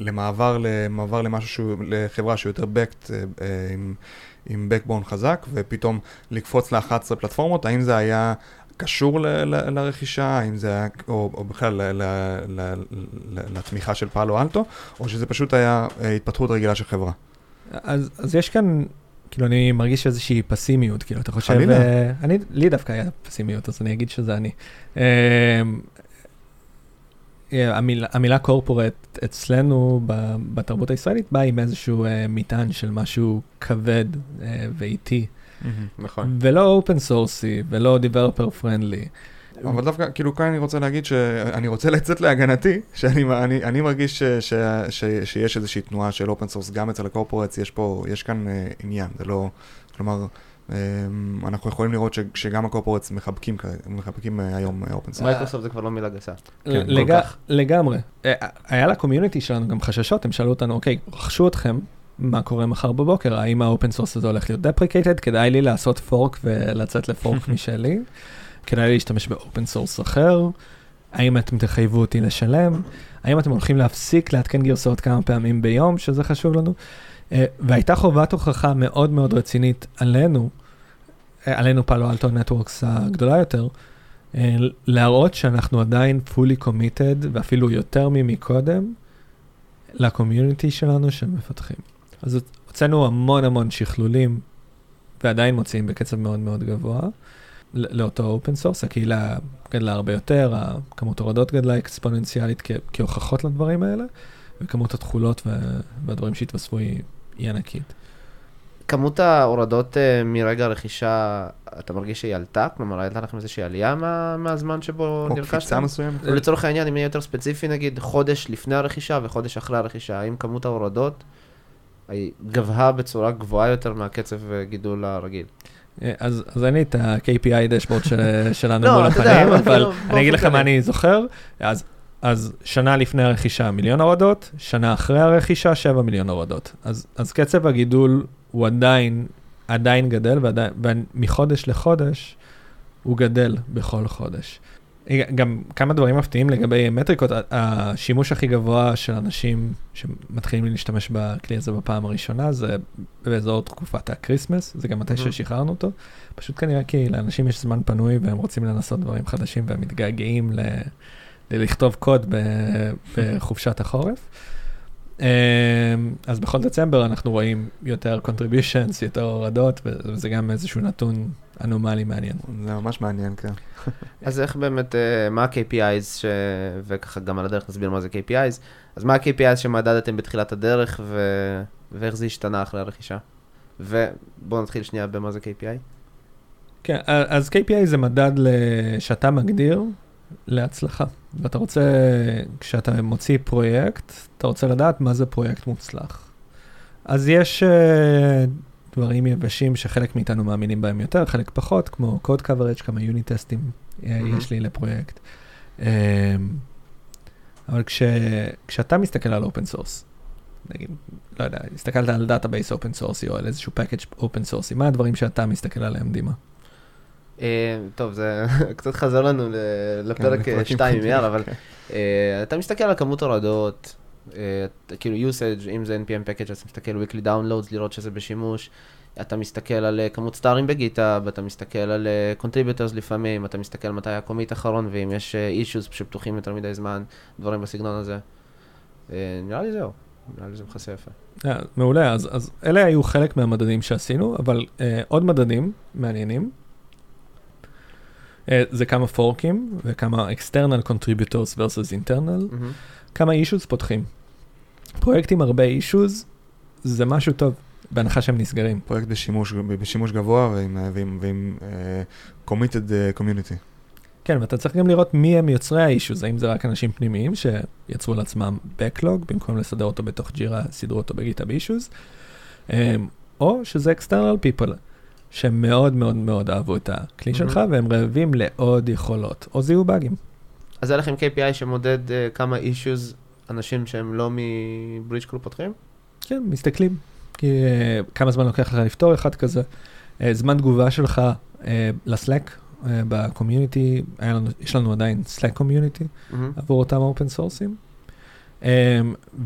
למעבר, למעבר למשהו שהוא, לחברה שהוא יותר backed אה, עם... עם backbone חזק, ופתאום לקפוץ ל-11 פלטפורמות, האם זה היה קשור ל- ל- לרכישה, האם זה היה, או, או בכלל ל- ל- ל- ל- לתמיכה של פאלו אלטו, או שזה פשוט היה התפתחות רגילה של חברה. אז, אז יש כאן, כאילו, אני מרגיש איזושהי פסימיות, כאילו, אתה חושב... חלילה. אה, אני, לי דווקא היה פסימיות, אז אני אגיד שזה אני. אה, אה, המילה, המילה קורפורט אצלנו ב- בתרבות הישראלית באה עם איזשהו אה, מטען של משהו כבד ואיטי, נכון. ולא אופן סורסי, ולא דיבלופר פרנדלי. אבל דווקא, כאילו, כאן אני רוצה להגיד שאני רוצה לצאת להגנתי, שאני אני, אני מרגיש ש, ש, ש, שיש איזושהי תנועה של open source גם אצל ה corporates, יש פה, יש כאן אה, עניין, זה לא, כלומר, אה, אנחנו יכולים לראות ש, שגם ה corporates מחבקים, מחבקים אה, היום open source. Microsoft זה כבר לא מילה גסה. כן, לג... כל כך. לגמרי. אה, היה ל community שלנו גם חששות, הם שאלו אותנו, אוקיי, רכשו אתכם, מה קורה מחר בבוקר? האם ה open source הזה הולך להיות deprecated? כדאי לי לעשות fork ולצאת ל fork משלי? כדאי להשתמש ב open source אחר? האם אתם תחייבו אותי לשלם? האם אתם הולכים להפסיק לעדכן גרסאות כמה פעמים ביום, שזה חשוב לנו? אה, והייתה חובת הוכחה מאוד מאוד רצינית עלינו, אה, עלינו Palo Alto Networks הגדולה יותר, אה, להראות שאנחנו עדיין fully committed, ואפילו יותר ממקודם, ל community שלנו של מפתחים. אז הוצאנו המון המון שכלולים, ועדיין מוציאים בקצב מאוד מאוד גבוה, לאותו open source, הקהילה גדלה הרבה יותר, כמות הורדות גדלה אקספוננציאלית כ- כהוכחות לדברים האלה, וכמות התכולות וה- והדברים שהתווספו היא, היא ענקית. כמות ההורדות אה, מרגע הרכישה, אתה מרגיש שהיא עלתה? כלומר, הייתה לכם איזושהי עלייה מה- מהזמן שבו או קפיצה נרכשתם? מסוימת. לצורך העניין, אם יהיה יותר ספציפי, נגיד חודש לפני הרכישה וחודש אחרי הרכישה, האם כמות ההורדות היא גבהה בצורה גבוהה יותר מהקצב אה, גידול הרגיל? אה, אז, אז אין לי את ה-KPI דשבורד של, שלנו לא, מול הפנים, אבל כאילו, אני אגיד לך מה. אני זוכר. אז, אז שנה לפני הרכישה מיליון הורדות, שנה אחרי הרכישה 7 מיליון הורדות. אז, אז קצב הגידול הוא עדיין, עדיין גדל, ועדיין, ומחודש לחודש הוא גדל בכל חודש. גם כמה דברים מפתיעים לגבי מטריקות, השימוש הכי גבוה של אנשים שמתחילים להשתמש בכלי הזה בפעם הראשונה זה באזור תקופת ה Christmas, זה גם מתי. ששחררנו אותו. פשוט כנראה כי לאנשים יש זמן פנוי והם רוצים לנסות דברים חדשים והם מתגעגעים ל... ללכתוב קוד ב- בחופשת החורף. אמ, אז בכל דצמבר אנחנו רואים יותר contributions, יותר הורדות, וזה גם איזשהו נתון אנומלי מעניין. זה ממש מעניין, כן. אז איך באמת, אה, מה ה-KPIs, ש... וככה גם על הדרך נסביר מה זה KPIs, אז מה ה-KPIs שמדדתם בתחילת הדרך, ו... ואיך זה השתנה אחרי הרכישה? ובואו נתחיל שנייה במה זה KPI. כן, אז KPI זה מדד שאתה מגדיר להצלחה. ואתה רוצה, כשאתה מוציא פרויקט, אתה רוצה לדעת מה זה פרויקט מוצלח. אז יש uh, דברים יבשים שחלק מאיתנו מאמינים בהם יותר, חלק פחות, כמו code coverage, כמה יוני טסטים mm-hmm. יש לי לפרויקט. Um, אבל כש, כשאתה מסתכל על open source, נגיד, לא יודע, הסתכלת על database open source י או על איזשהו package open source י, מה הדברים שאתה מסתכל עליהם, דימה? אה, טוב, זה קצת חזר לנו ל- לפרק לפרקים 2 עם קודמים, יאר, אבל כן. אה, אתה מסתכל על כמות הורדות, אה, כאילו usage, אם זה npm package, אז אתה מסתכל weekly downloads, לראות שזה בשימוש, אתה מסתכל על אה, כמות סטארים בגיטאב, אתה מסתכל על אה, contributors לפעמים, אתה מסתכל מתי הקומיט האחרון, ואם יש אה, issues שפתוחים יותר מדי זמן, דברים בסגנון הזה. אה, נראה לי זהו, נראה לי זה מכסה יפה. אה, מעולה, אז, אלה היו חלק מהמדדים שעשינו, אבל אה, עוד מדדים מעניינים. אה, זה כמה פורקים וכמה external contributors versus internal, מהמם. כמה issues פותחים. פרויקטים הרבה issues זה משהו טוב, בהנחה שהם נסגרים. פרויקט בשימוש, בשימוש גבוה ועם, ועם, ועם uh, committed uh, community. כן, ואתה צריך גם לראות מי הם יוצרי האישוז, האם זה רק אנשים פנימיים שיצרו לעצמם Backlog, במקום לסדר אותו בתוך ג'ירה, סידרו אותו בגיטאב אישוז, או שזה external people, שהם מאוד מאוד מאוד אהבו את הכלי Mhm. שלך, והם רעבים לעוד יכולות, או זיהו באגים. אז היה לכם KPI שמודד uh, כמה אישוז אנשים שהם לא מ Bridgecrew פותחים? כן, מסתכלים. כי אה, כמה זמן לוקח לך לפתור אחד כזה. אה, זמן תגובה שלך אה, ל Slack אה, ב community, יש לנו עדיין Slack community מהמם. עבור אותם open source ים.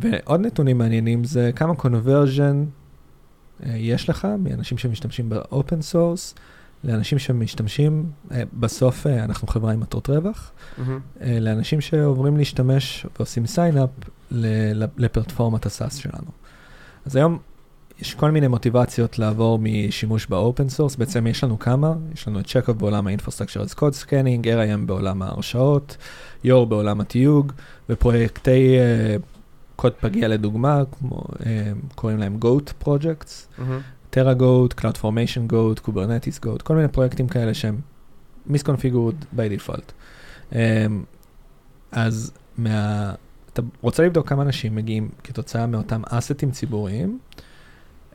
ועוד נתונים מעניינים זה כמה conversion יש לך מאנשים שמשתמשים ב open source לאנשים שמשתמשים, אה, בסוף אה, אנחנו חברה עם מטרות רווח, מהמם. אה, לאנשים שעוברים להשתמש ועושים sign up לפלטפורמת ה SaaS שלנו. אז היום יש כל מיני מוטיבציות לעבור משימוש ב open source, בעצם יש לנו כמה, יש לנו את צ'קאפ בעולם ה-Infrastructure as Code Scanning, AirIAM בעולם ההרשאות, Yor בעולם התיוג, ופרויקטי uh, קוד פגיע לדוגמה, כמו, uh, קוראים להם GOAT Projects, מהמם. Terra Goat, Cloud Formation Goat, Kubernetes Goat, כל מיני פרויקטים כאלה שהם misconfigured by default. Um, אז מה... אתה רוצה לבדוק כמה אנשים מגיעים כתוצאה מאותם אסטים ציבוריים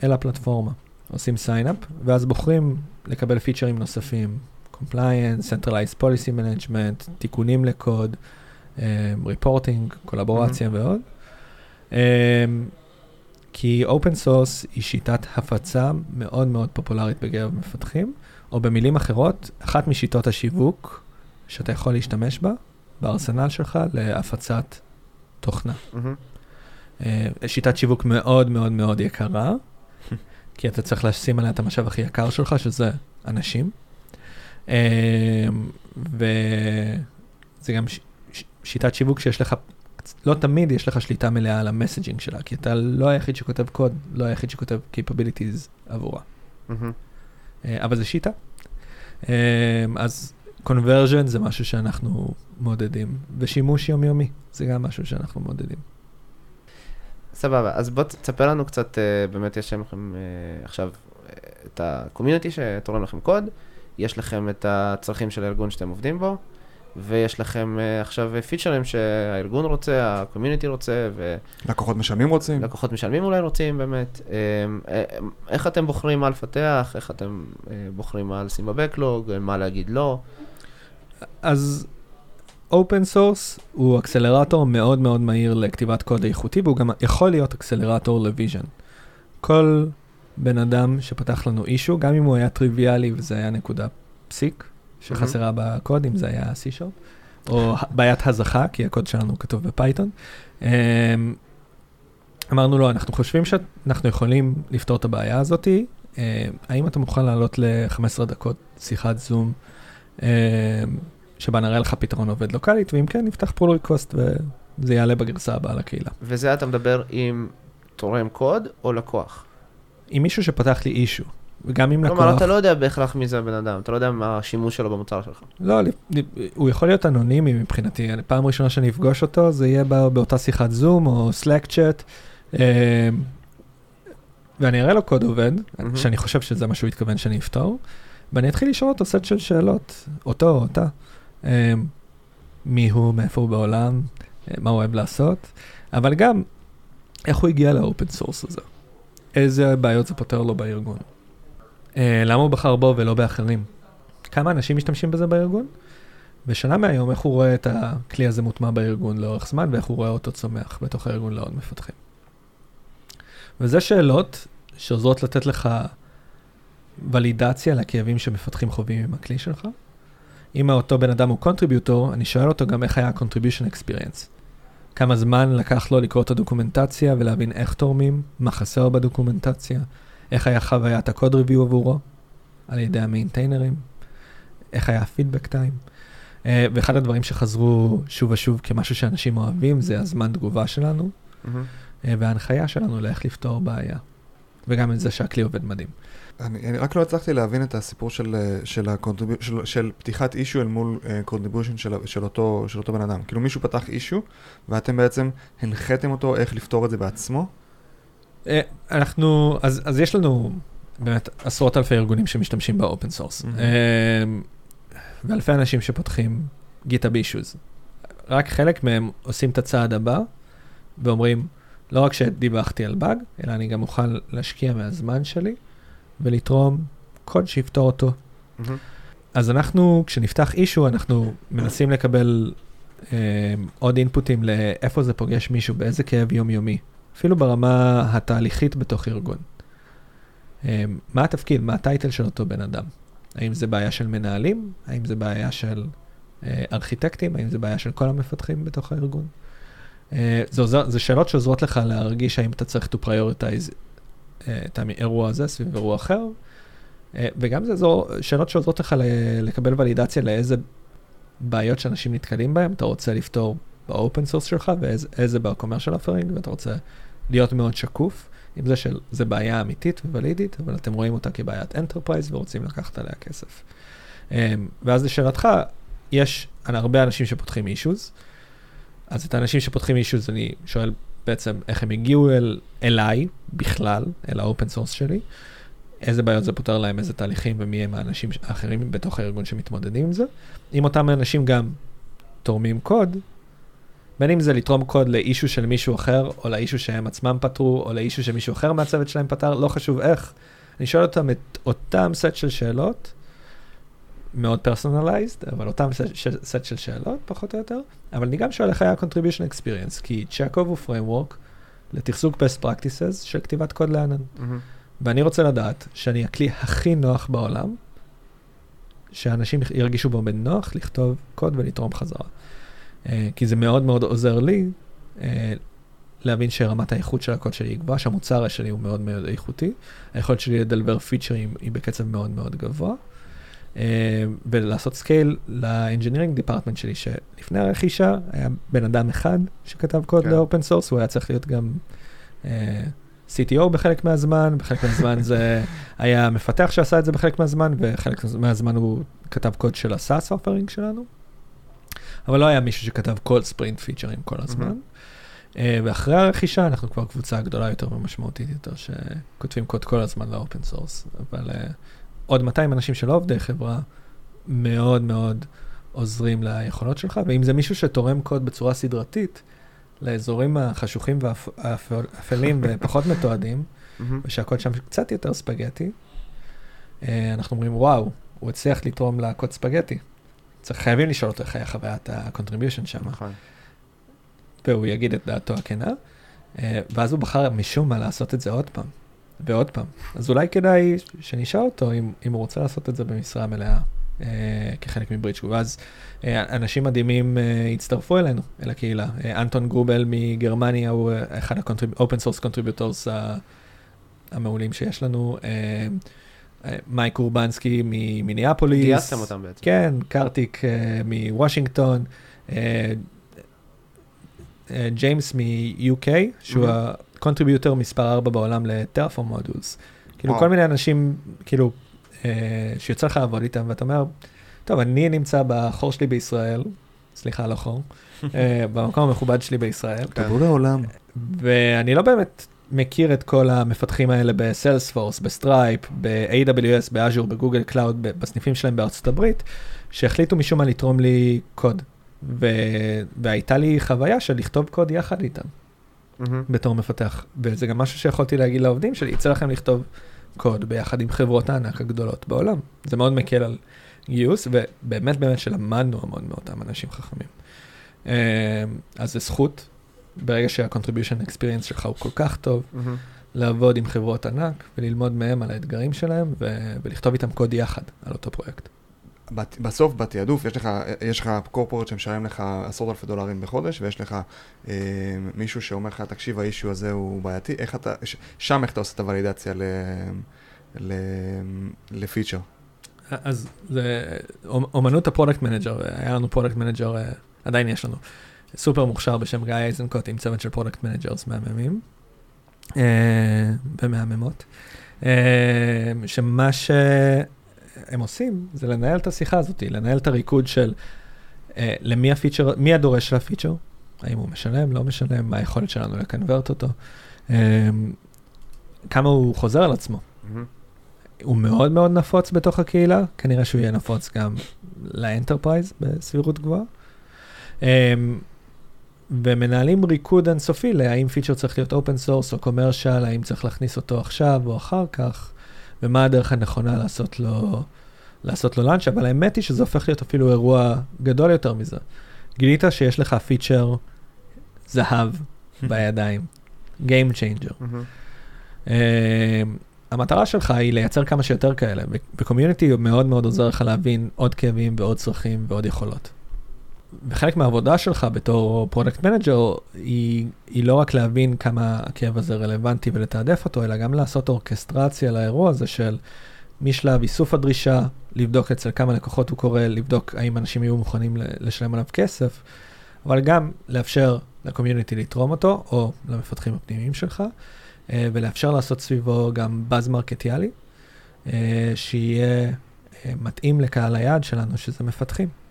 אל הפלטפורמה. עושים sign-up, ואז בוחרים לקבל פיצ'רים נוספים, compliance, centralized policy management, תיקונים לקוד, um, reporting, קולבורציה ועוד. Um, כי open source היא שיטת הפצה מאוד מאוד פופולרית בקרב מפתחים, או במילים אחרות, אחת משיטות השיווק שאתה יכול להשתמש בה, בארסנל שלך, להפצת תוכנה. מהמם. אה, שיטת שיווק מאוד מאוד מאוד יקרה, כי אתה צריך לשים עליה את המשאב הכי יקר שלך, שזה אנשים. אה, וזה גם ש- ש- שיטת שיווק שיש לך, לא תמיד יש לך שליטה מלאה על המסג'ינג שלה, כי אתה לא היחיד שכותב קוד, לא היחיד שכותב capabilities עבורה. אה, אבל זו שיטה. אה, אז conversion זה משהו שאנחנו מעודדים, ושימוש יומיומי זה גם משהו שאנחנו מעודדים. סבבה, אז בוא תספר לנו קצת, אה, באמת יש לכם עכשיו את ה community שתורם לכם קוד, יש לכם את הצרכים של הארגון שאתם עובדים בו, ויש לכם אה, עכשיו פיצ'רים שהארגון רוצה, ה community רוצה, לקוחות משלמים רוצים? ולקוחות משלמים אולי רוצים באמת. אה, אה, איך אתם בוחרים מה לפתח, איך אתם אה, בוחרים מה לשים ב backlog, מה להגיד לא. אז open source הוא accelerator מאוד מאוד מהיר לכתיבת קוד איכותי, והוא גם יכול להיות accelerator ל vision. כל בן אדם שפתח לנו issue, גם אם הוא היה טריוויאלי וזה היה נקודה פסיק שחסרה בקוד, אם זה היה C-Sharp, או בעיית הזחה, כי הקוד שלנו כתוב ב Python. אמ, אמרנו לו, אנחנו חושבים שאנחנו יכולים לפתור את הבעיה הזאתי, אמ, האם אתה מוכן לעלות ל-15 דקות שיחת Zoom? אמ, שבה נראה לך פתרון עובד לוקאלית, ואם כן, נפתח pull request וזה יעלה בגרסה הבאה לקהילה. וזה אתה מדבר עם תורם קוד או לקוח. עם מישהו שפתח לי אישו, וגם עם לקוח... כלומר, אתה לא יודע בהכרח מי זה הבן אדם, אתה לא יודע מה השימוש שלו במוצר שלך. לא, הוא יכול להיות אנונימי מבחינתי. פעם ראשונה שאני אפגוש אותו, זה יהיה בא- באותה שיחת זום או סלאק צ'אט, ואני אראה לו קוד עובד. שאני חושב שזה מה שהוא התכוון שאני אפתור, ואני אתחיל לשאול אותו סט של שאלות, אותו או אותה, אה, מי הוא, מאיפה הוא בעולם, מה הוא אוהב לעשות, אבל גם איך הוא הגיע ל open source הזה, איזה בעיות זה פותר לו בארגון, למה הוא בחר בו ולא באחרים, כמה אנשים משתמשים בזה בארגון, ושנה מהיום איך הוא רואה את הכלי הזה מוטמע בארגון לאורך זמן, ואיך הוא רואה אותו צומח בתוך הארגון לעוד מפתחים. וזה שאלות שעוזרות לתת לך ולידציה לכאבים שמפתחים חווים עם הכלי שלך. אם אותו בן אדם הוא contributor, אני שואל אותו גם איך היה ה-contribution experience. כמה זמן לקח לו לקרוא את הדוקומנטציה ולהבין איך תורמים, מה חסר בדוקומנטציה, איך היה חוויית ה code review עבורו, על ידי ה maintainer ים, איך היה ה feedback time. אה, ואחד הדברים שחזרו שוב ושוב כמשהו שאנשים אוהבים זה הזמן תגובה שלנו, אה, וההנחיה שלנו לאיך לפתור בעיה. וגם את זה שהכלי עובד מדהים. אני, אני רק לא הצלחתי להבין את הסיפור של, אה, של, ה contrib... של, של פתיחת issue אל מול contribution של, של, אותו, של אותו בן אדם. כאילו מישהו פתח issue, ואתם בעצם הנחיתם אותו איך לפתור את זה בעצמו. אה, אנחנו, אז, אז יש לנו באמת עשרות אלפי ארגונים שמשתמשים ב open source. מהמם. ואלפי אנשים שפותחים GitHub issues. רק חלק מהם עושים את הצעד הבא ואומרים, לא רק שדיווחתי על באג, אלא אני גם מוכן להשקיע מהזמן שלי ולתרום קוד שיפתור אותו. מהמם. אז אנחנו, כשנפתח אישו, אנחנו מנסים לקבל אה, עוד אינפוטים לאיפה זה פוגש מישהו, באיזה כאב יומיומי, אפילו ברמה התהליכית בתוך ארגון. אה, מה התפקיד, מה הטייטל של אותו בן אדם? האם זה בעיה של מנהלים? האם זה בעיה של אה, ארכיטקטים? האם זה בעיה של כל המפתחים בתוך הארגון? אה, זה, עוזר, זה שאלות שעוזרות לך להרגיש האם אתה צריך to prioritize אה, את האירוע הזה סביב אירוע אחר, וגם זה זו שאלות שעוזרות לך לקבל ולידציה לאיזה בעיות שאנשים נתקלים בהם, אתה רוצה לפתור ב open source שלך ואיזה ב commercial offering, ואתה רוצה להיות מאוד שקוף עם זה שזה בעיה אמיתית וולידית, אבל אתם רואים אותה כבעיית enterprise ורוצים לקחת עליה כסף. אה, ואז לשאלתך, יש הרבה אנשים שפותחים אישוז, אז את האנשים שפותחים אישוז אני שואל בעצם איך הם הגיעו אל, אליי בכלל, אל ה open source שלי. איזה בעיות זה פותר להם, איזה תהליכים ומי הם האנשים האחרים בתוך הארגון שמתמודדים עם זה. אם אותם אנשים גם תורמים קוד, בין אם זה לתרום קוד ל issue של מישהו אחר, או ל issue שהם עצמם פתרו, או ל issue שמישהו אחר מהצוות שלהם פתר, לא חשוב איך. אני שואל אותם את אותם סט של שאלות, מאוד פרסונליזד, אבל אותם סט של, סט של שאלות, פחות או יותר, אבל אני גם שואל איך היה ה-contribution experience, כי צ'קוב הוא framework לתחזוק best practices של כתיבת קוד לענן. מהמם. ואני רוצה לדעת שאני הכלי הכי נוח בעולם, שאנשים ירגישו בו בנוח לכתוב קוד ולתרום חזרה. אה, כי זה מאוד מאוד עוזר לי אה, להבין שרמת האיכות של הקוד שלי היא גבוהה, שהמוצר שלי הוא מאוד מאוד איכותי, היכולת שלי לדלוור פיצ'רים היא בקצב מאוד מאוד גבוה, אה, ולעשות סקייל ל engineering department שלי, שלפני הרכישה היה בן אדם אחד שכתב קוד כן. ל open source, הוא היה צריך להיות גם... CTO בחלק מהזמן, בחלק מהזמן זה היה מפתח שעשה את זה בחלק מהזמן, וחלק מהזמן הוא כתב קוד של ה SaaS offering שלנו. אבל לא היה מישהו שכתב כל ספרינט פיצ'רים כל הזמן. אה, ואחרי הרכישה אנחנו כבר קבוצה גדולה יותר ומשמעותית יותר, שכותבים קוד כל הזמן ל open source. אבל אה, עוד 200 אנשים שלא עובדי חברה, מאוד מאוד עוזרים ליכולות שלך, ואם זה מישהו שתורם קוד בצורה סדרתית, לאזורים החשוכים והאפלים ופחות מתועדים. ושהקוד שם קצת יותר ספגטי, אה, אנחנו אומרים, וואו, הוא הצליח לתרום לקוד ספגטי. צריך, חייבים לשאול אותו איך היה חוויית ה-contribution שם, נכון. והוא יגיד את דעתו הכנה, אה, ואז הוא בחר משום מה לעשות את זה עוד פעם, ועוד פעם. אז אולי כדאי שנשאל אותו אם, אם הוא רוצה לעשות את זה במשרה מלאה. אה, כחלק מברידג'קו, ואז אה, אנשים מדהימים אה, הצטרפו אלינו, אל הקהילה. אה, אנטון גרובל מגרמניה הוא אה, אחד ה-open source contributors ה- המעולים שיש לנו. אה, מייק אורבנסקי ממיניאפוליס. גייסתם אותם בעצם. כן, קרטיק אה, מוושינגטון, אה, אה, ג'יימס מ-UK, שהוא. ה-contributor מספר 4 בעולם לטרפורם מודולס. כאילו. כל מיני אנשים, כאילו, שיוצא לך לעבוד איתם, ואתה אומר, טוב, אני נמצא בחור שלי בישראל, סליחה על החור, במקום המכובד שלי בישראל. תבוא לעולם. ואני לא באמת מכיר את כל המפתחים האלה ב Salesforce, ב Stripe, ב-AWS, ב Azure, ב Google Cloud, בסניפים שלהם בארצות הברית, שהחליטו משום מה לתרום לי קוד. ו... והייתה לי חוויה של לכתוב קוד יחד איתם, מהמם. בתור מפתח. וזה גם משהו שיכולתי להגיד לעובדים שלי, יצא לכם לכתוב קוד ביחד עם חברות הענק הגדולות בעולם. זה מאוד מקל על גיוס, ובאמת באמת שלמדנו המון מאותם אנשים חכמים. אה, אז זה זכות, ברגע שה-contribution experience שלך הוא כל כך טוב, מהמם. לעבוד עם חברות ענק וללמוד מהם על האתגרים שלהם ו- ולכתוב איתם קוד יחד על אותו פרויקט. בת- בסוף בתעדוף יש לך, יש לך קורפורט שמשלם לך עשרות אלפי דולרים בחודש, ויש לך אה, מישהו שאומר לך, תקשיב, האישו הזה הוא בעייתי, איך אתה, ש, שם איך אתה עושה את הוולידציה ל, ל, לפיצ'ר. אז זה אומ- אומנות ה product manager, היה לנו product manager, אה, עדיין יש לנו, סופר מוכשר בשם גיא אייזנקוט עם צוות של product managers מהממים אה, ומהממות, אה, שמה שהם עושים זה לנהל את השיחה הזאת, לנהל את הריקוד של אה, למי הפיצ'ר, מי הדורש של הפיצ'ר, האם הוא משלם, לא משלם, מה היכולת שלנו לקנברט אותו, כמה הוא חוזר על עצמו. מהמם. הוא מאוד מאוד נפוץ בתוך הקהילה, כנראה שהוא יהיה נפוץ גם ל enterprise בסבירות גבוהה. ומנהלים ריקוד אינסופי להאם פיצ'ר צריך להיות open source או commercial, האם צריך להכניס אותו עכשיו או אחר כך, ומה הדרך הנכונה לעשות לו, לעשות לו launch, אבל האמת היא שזה הופך להיות אפילו אירוע גדול יותר מזה. גילית שיש לך פיצ'ר זהב בידיים, Game Changer. אה, המטרה שלך היא לייצר כמה שיותר כאלה, ו community מאוד מאוד עוזר לך להבין עוד כאבים ועוד צרכים ועוד יכולות. וחלק מהעבודה שלך בתור product manager היא, היא לא רק להבין כמה הכאב הזה רלוונטי ולתעדף אותו, אלא גם לעשות אורקסטרציה לאירוע הזה של משלב איסוף הדרישה, לבדוק אצל כמה לקוחות הוא קורה, לבדוק האם אנשים יהיו מוכנים לשלם עליו כסף, אבל גם לאפשר לקומיוניטי לתרום אותו, או למפתחים הפנימיים שלך, אה, ולאפשר לעשות סביבו גם באז מרקטיאלי, אה, שיהיה אה, מתאים לקהל היעד שלנו, שזה מפתחים.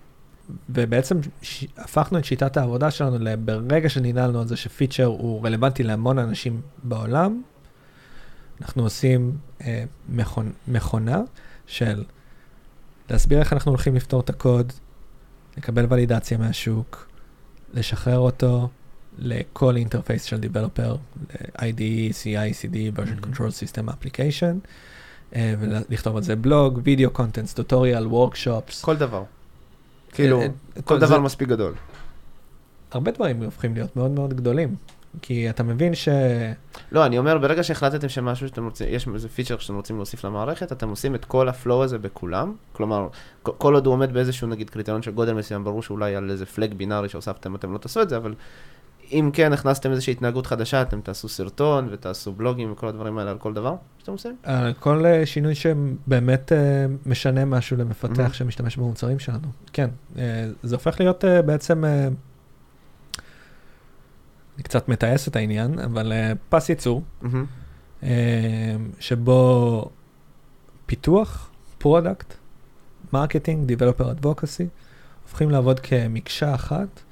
ובעצם ש... הפכנו את שיטת העבודה שלנו ברגע שננעלנו על זה שפיצ'ר הוא רלוונטי להמון אנשים בעולם, אנחנו עושים אה, מכונ... מכונה של להסביר איך אנחנו הולכים לפתור את הקוד, לקבל ולידציה מהשוק, לשחרר אותו לכל interface של developer, IDE, CI, CD, version control system application, אה, ולכתוב על זה בלוג, video contents, tutorial, workshops. כל דבר. כאילו, אה, אה, כל דבר מספיק גדול. הרבה דברים הופכים להיות מאוד מאוד גדולים. כי אתה מבין ש... לא, אני אומר, ברגע שהחלטתם שמשהו שאתם רוצים, יש איזה פיצ'ר שאתם רוצים להוסיף למערכת, אתם עושים את כל ה flow הזה בכולם. כלומר, כל עוד הוא עומד באיזשהו, נגיד, קריטריון של גודל מסוים, ברור שאולי על איזה פלג בינארי שהוספתם, אתם לא תעשו את זה, אבל אם כן הכנסתם איזושהי התנהגות חדשה, אתם תעשו סרטון ותעשו בלוגים וכל הדברים האלה על כל דבר שאתם עושים? על כל uh, שינוי שבאמת uh, משנה משהו למפתח mm-hmm. שמשתמש במוצרים שלנו. כן, זה הופך להיות בעצם, אני קצת מתעס את העניין, אבל פס ייצור, mm-hmm. שבו פיתוח, product, marketing, developer advocacy, הופכים לעבוד כמקשה אחת.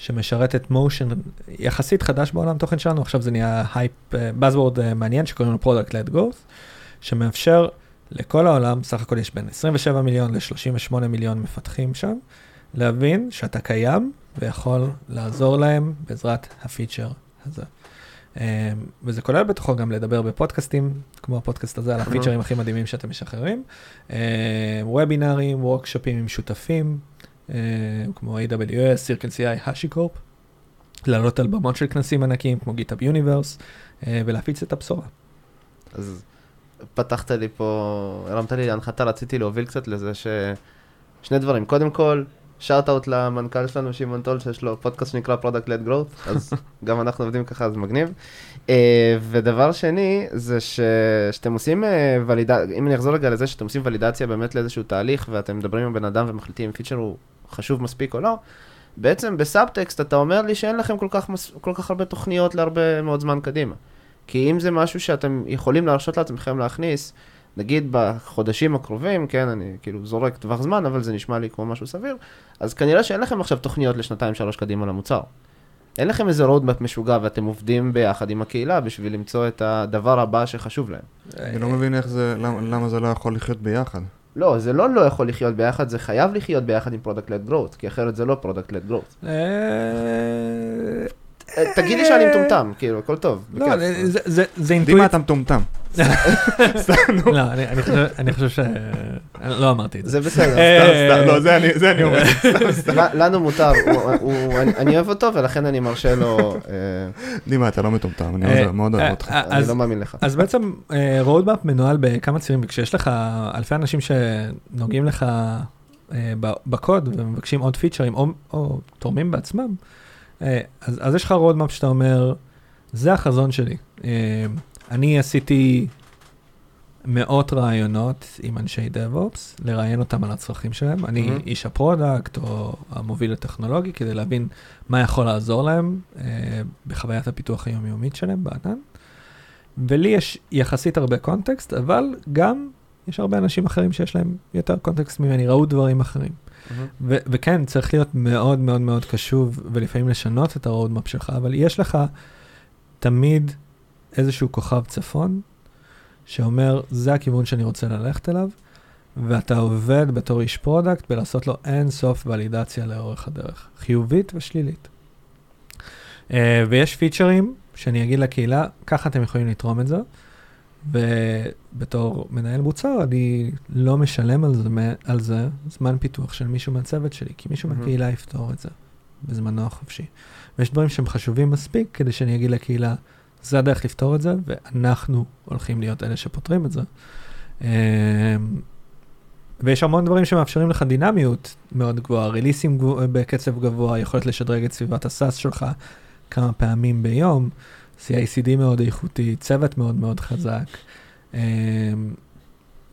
שמשרתת motion יחסית חדש בעולם תוכן שלנו, עכשיו זה נהיה הייפ, Buzzword אה, מעניין שקוראים לו Product Led Growth, שמאפשר לכל העולם, סך הכל יש בין 27 מיליון ל-38 מיליון מפתחים שם, להבין שאתה קיים ויכול לעזור להם בעזרת הפיצ'ר הזה. Um, וזה כולל בתוכו גם לדבר בפודקאסטים, כמו הפודקאסט הזה, על הפיצ'רים הכי מדהימים שאתם משחררים, וובינארים, uh, וורקשופים עם שותפים, אה, כמו AWS, Circle CI, HashiCorp, לעלות על במות של כנסים ענקיים כמו GitHub Universe, אה, ולהפיץ את הבשורה. אז פתחת לי פה, הרמת לי להנחתה, רציתי להוביל קצת לזה ש... שני דברים. קודם כל, shout out למנכ"ל שלנו, שמעון טול, שיש לו פודקאסט שנקרא Product Led Growth, אז גם אנחנו עובדים ככה, אז מגניב. אה, ודבר שני, זה ש... שאתם עושים אה, ולידציה, אם אני אחזור רגע לזה שאתם עושים ולידציה באמת לאיזשהו תהליך, ואתם מדברים עם בן אדם ומחליטים אם פיצ'ר הוא חשוב מספיק או לא, בעצם בסאבטקסט אתה אומר לי שאין לכם כל כך, מס... כל כך הרבה תוכניות להרבה מאוד זמן קדימה. כי אם זה משהו שאתם יכולים להרשות לעצמכם להכניס, נגיד בחודשים הקרובים, כן, אני כאילו זורק טווח זמן, אבל זה נשמע לי כמו משהו סביר, אז כנראה שאין לכם עכשיו תוכניות לשנתיים שלוש קדימה למוצר. אין לכם איזה roadmap משוגע ואתם עובדים ביחד עם הקהילה בשביל למצוא את הדבר הבא שחשוב להם. אני לא מבין איך זה, למה, למה זה לא יכול לחיות ביחד. לא, זה לא לא יכול לחיות ביחד, זה חייב לחיות ביחד עם product led growth, כי אחרת זה לא product led growth. תגיד לי שאני מטומטם, כאילו, הכל טוב. לא, זה אינטואיט. דימה אתה מטומטם. לא, אני חושב ש... לא אמרתי את זה. זה בסדר. אה, לא, זה אני אומר. לנו מותר, אני אוהב אותו ולכן אני מרשה לו... דימה, אתה לא מטומטם, אני מאוד אוהב אותך. אני לא מאמין לך. אז בעצם roadmap מנוהל בכמה צירים, וכשיש לך אלפי אנשים שנוגעים לך בקוד ומבקשים עוד פיצ'רים או תורמים בעצמם, אז, אז יש לך roadmap שאתה אומר, זה החזון שלי. אני עשיתי מאות רעיונות עם אנשי DevOps, לראיין אותם על הצרכים שלהם. אני mm-hmm. איש ה product או המוביל הטכנולוגי, כדי להבין מה יכול לעזור להם אה, בחוויית הפיתוח היומיומית שלהם בענן. ולי יש יחסית הרבה קונטקסט, אבל גם יש הרבה אנשים אחרים שיש להם יותר קונטקסט ממני, ראו דברים אחרים. Mm-hmm. ו- וכן, צריך להיות מאוד מאוד מאוד קשוב, ולפעמים לשנות את ה roadmap שלך, אבל יש לך תמיד איזשהו כוכב צפון, שאומר, זה הכיוון שאני רוצה ללכת אליו, ואתה עובד בתור איש product בלעשות לו אין סוף ולידציה לאורך הדרך, חיובית ושלילית. Uh, ויש פיצ'רים שאני אגיד לקהילה, ככה אתם יכולים לתרום את זה, ובתור מנהל מוצר אני לא משלם על זה, על זה זמן פיתוח של מישהו מהצוות שלי, כי מישהו mm-hmm. מהקהילה יפתור את זה בזמנו החופשי. ויש דברים שהם חשובים מספיק כדי שאני אגיד לקהילה, זה הדרך לפתור את זה, ואנחנו הולכים להיות אלה שפותרים את זה. אמ, ויש המון דברים שמאפשרים לך דינמיות מאוד גבוהה, ריליסים גבוה, בקצב גבוה, יכולת לשדרג את סביבת הסאס שלך כמה פעמים ביום, CICD מאוד איכותי, צוות מאוד מאוד חזק. אמ,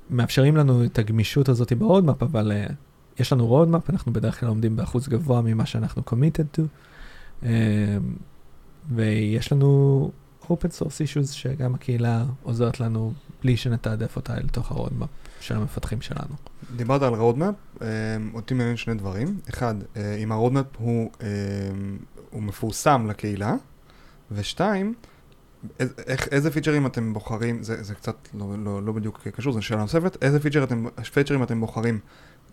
מאפשרים לנו את הגמישות הזאת ברודמאפ, אבל uh, יש לנו roadmap, אנחנו בדרך כלל עומדים באחוז גבוה ממה שאנחנו committed to, um, ויש לנו open source issues שגם הקהילה עוזרת לנו בלי שנתעדף אותה אל תוך ה roadmap של המפתחים שלנו. דיברת על roadmap, אה, אותי מעניין שני דברים. אחד, אה, אם ה roadmap הוא, אה, הוא מפורסם לקהילה, ושתיים, איך, איזה פיצ'רים אתם בוחרים, זה, זה קצת לא, לא, לא בדיוק קשור, זו שאלה נוספת, איזה פיצ'ר אתם, פיצ'רים אתם בוחרים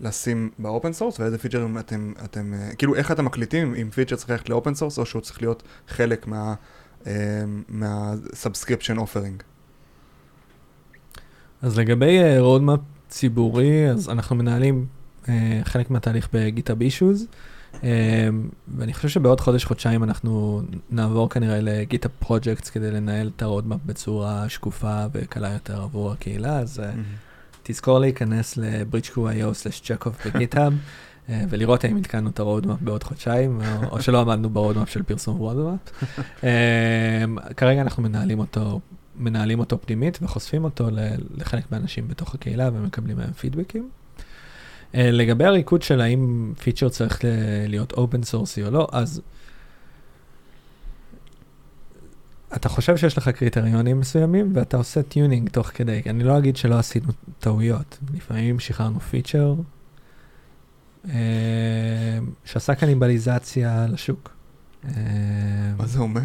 לשים ב open source, ואיזה פיצ'רים אתם, אתם, כאילו איך אתם מחליטים אם פיצ'ר צריך ללכת ל open source, או שהוא צריך להיות חלק מה... מה-subscription offering. אז לגבי roadmap uh, ציבורי, אז אנחנו מנהלים חלק מהתהליך ב GitHub issues, uh, ואני חושב שבעוד חודש-חודשיים אנחנו נעבור כנראה ל GitHub Projects כדי לנהל את ה roadmap בצורה שקופה וקלה יותר עבור הקהילה, אז mm-hmm. תזכור להיכנס ל-bridge.io/צ'קוב בגיטאב. אה, ולראות האם עדכנו את ה roadmap בעוד חודשיים, או, שלא עמדנו ב roadmap של פרסום roadmap. אה, כרגע אנחנו מנהלים אותו, מנהלים אותו פנימית וחושפים אותו לחלק מהאנשים בתוך הקהילה ומקבלים מהם פידבקים. אה, לגבי הריקוד של האם פיצ'ר צריך להיות open source י או לא, אז אתה חושב שיש לך קריטריונים מסוימים ואתה עושה tuning תוך כדי. אני לא אגיד שלא עשינו טעויות. לפעמים שחררנו פיצ'ר אה, שעשה קניבליזציה לשוק. אה, מה זה אומר?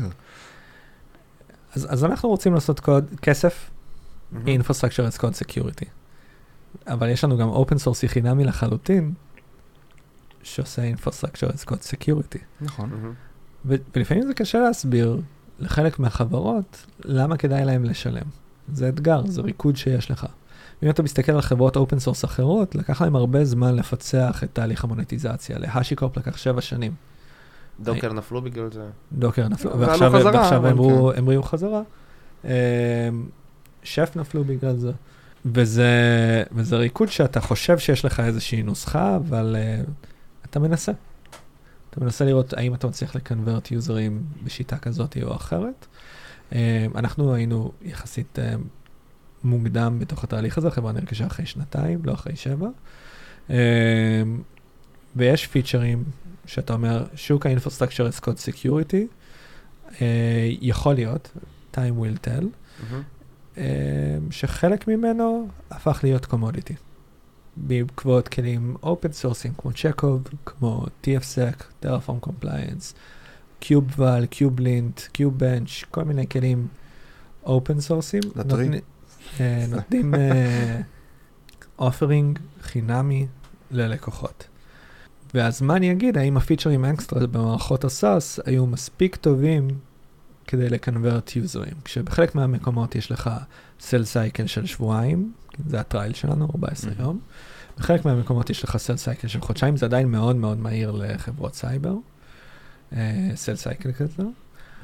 אז, אז אנחנו רוצים לעשות קוד, כסף, mm-hmm. Infrastructure as Code Security. אבל יש לנו גם open source חינמי לחלוטין, שעושה Infrastructure as Code Security. נכון. Mm-hmm. ו- ולפעמים זה קשה להסביר לחלק מהחברות למה כדאי להם לשלם. זה אתגר, זה ריקוד שיש לך. אם אתה מסתכל על חברות open source אחרות, לקח להם הרבה זמן לפצח את תהליך המוניטיזציה. ל HashiCorp לקח שבע שנים. Docker נפלו בגלל זה. Docker נפלו, ועכשיו, ועכשיו הם הבריאו כן. חזרה. אמ, שף נפלו בגלל זה. וזה, וזה ריקוד שאתה חושב שיש לך איזושהי נוסחה, אבל uh, אתה מנסה. אתה מנסה לראות האם אתה מצליח ל convert יוזרים בשיטה כזאת או אחרת. Uh, אנחנו היינו יחסית uh, מוקדם בתוך התהליך הזה, החברה נרכשה אחרי שנתיים, לא אחרי שבע. אמ, ויש פיצ'רים שאתה אומר, שוק ה-infrastructure as code security, אה, יכול להיות, time will tell, mm-hmm. שחלק ממנו הפך להיות commodity. בעקבות כלים open sourcing כמו צ'קוב, כמו TFSec, Terraform Compliance, Kubeval, KubeLint, kube-bench, כל מיני כלים sourcing. אה, נותנים offering אה, חינמי ללקוחות. אני אגיד, האם הפיצ'רים אקסטרה במערכות ה SaaS היו מספיק טובים כדי ל convert יוזרים, כשבחלק מהמקומות יש לך sales cycle של שבועיים, זה ה trial שלנו, 14 mm-hmm. יום. בחלק מהמקומות יש לך sales cycle של חודשיים, זה עדיין מאוד מאוד מהיר לחברות סייבר, sales cycle כזה.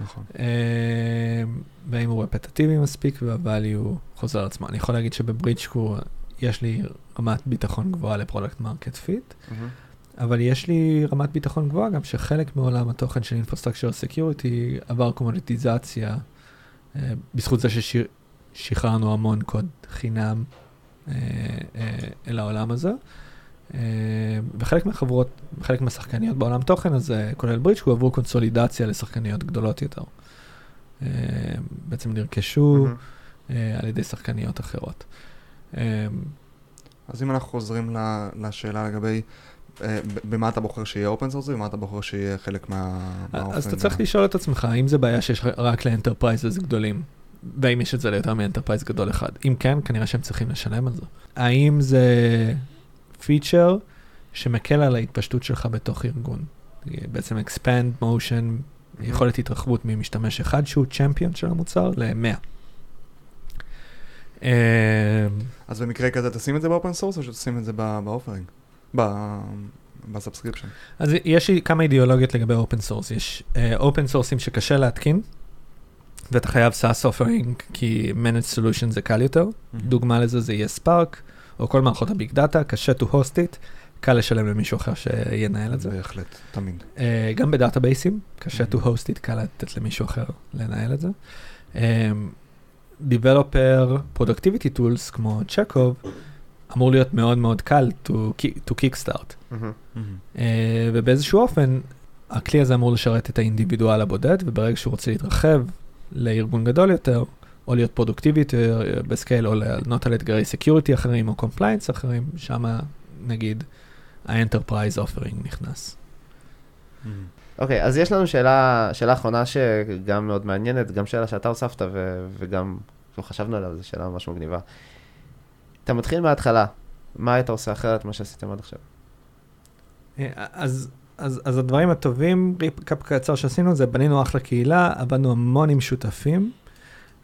נכון. אמ, והאם הוא רפטטיבי מספיק וה value חוזר על עצמו. אני יכול להגיד שב Bridgecrew יש לי רמת ביטחון גבוהה ל product market fit, אבל יש לי רמת ביטחון גבוהה גם שחלק מעולם התוכן של Infrastructure Security עבר קומודיטיזציה, אה, בזכות זה ששחררנו המון קוד חינם אה, אה, אל העולם הזה. וחלק מהחברות, חלק מהשחקניות בעולם תוכן הזה, כולל ברידג', עברו קונסולידציה לשחקניות גדולות יותר. בעצם נרכשו mm-hmm. על ידי שחקניות אחרות. אז אם אנחנו חוזרים לשאלה לגבי במה אתה בוחר שיהיה open source ומה אתה בוחר שיהיה חלק מה... אז אתה צריך לשאול את עצמך, האם זה בעיה שיש רק ל enterprises גדולים והאם יש את זה ליותר מ enterprise גדול אחד. אם כן, כנראה שהם צריכים לשלם על זה. האם זה פיצ'ר שמקל על ההתפשטות שלך בתוך ארגון? בעצם expand motion, יכולת התרחבות ממשתמש אחד שהוא champion של המוצר ל-100. אז במקרה כזה תשים את זה ב open source או שתשים את זה ב offering? ב subscription. אז יש כמה אידיאולוגיות לגבי open source. יש open uh, source ים שקשה להתקין, ואתה חייב SaaS offering, כי managed solution זה קל יותר. Mm-hmm. דוגמה לזה זה יהיה Spark, או כל מערכות ה big data, קשה to host it, קל לשלם למישהו אחר שינהל את זה. בהחלט, תמיד. Uh, גם בדאטאבייסים, קשה mm-hmm. to host it, קל לתת למישהו אחר לנהל את זה. Um, Developer Productivity Tools כמו צ'קוב, אמור להיות מאוד מאוד קל to, to kickstart. Mm-hmm. Uh, ובאיזשהו אופן, הכלי הזה אמור לשרת את ה individual הבודד, וברגע שהוא רוצה להתרחב לארגון גדול יותר, או להיות פרודוקטיבי יותר ב-scale, או לענות על אתגרי security אחרים, או compliance אחרים, שם נגיד ה-enterprise offering נכנס. אוקיי, okay, אז יש לנו שאלה, שאלה אחרונה שגם מאוד מעניינת, גם שאלה שאתה הוספת ו- וגם לא חשבנו עליה, זו שאלה ממש מגניבה. אתה מתחיל מההתחלה, מה היית עושה אחרת ממה שעשיתם עד עכשיו? אה, אז, אז, אז הדברים הטובים, recap קצר שעשינו, זה בנינו אחלה קהילה, עבדנו המון עם שותפים,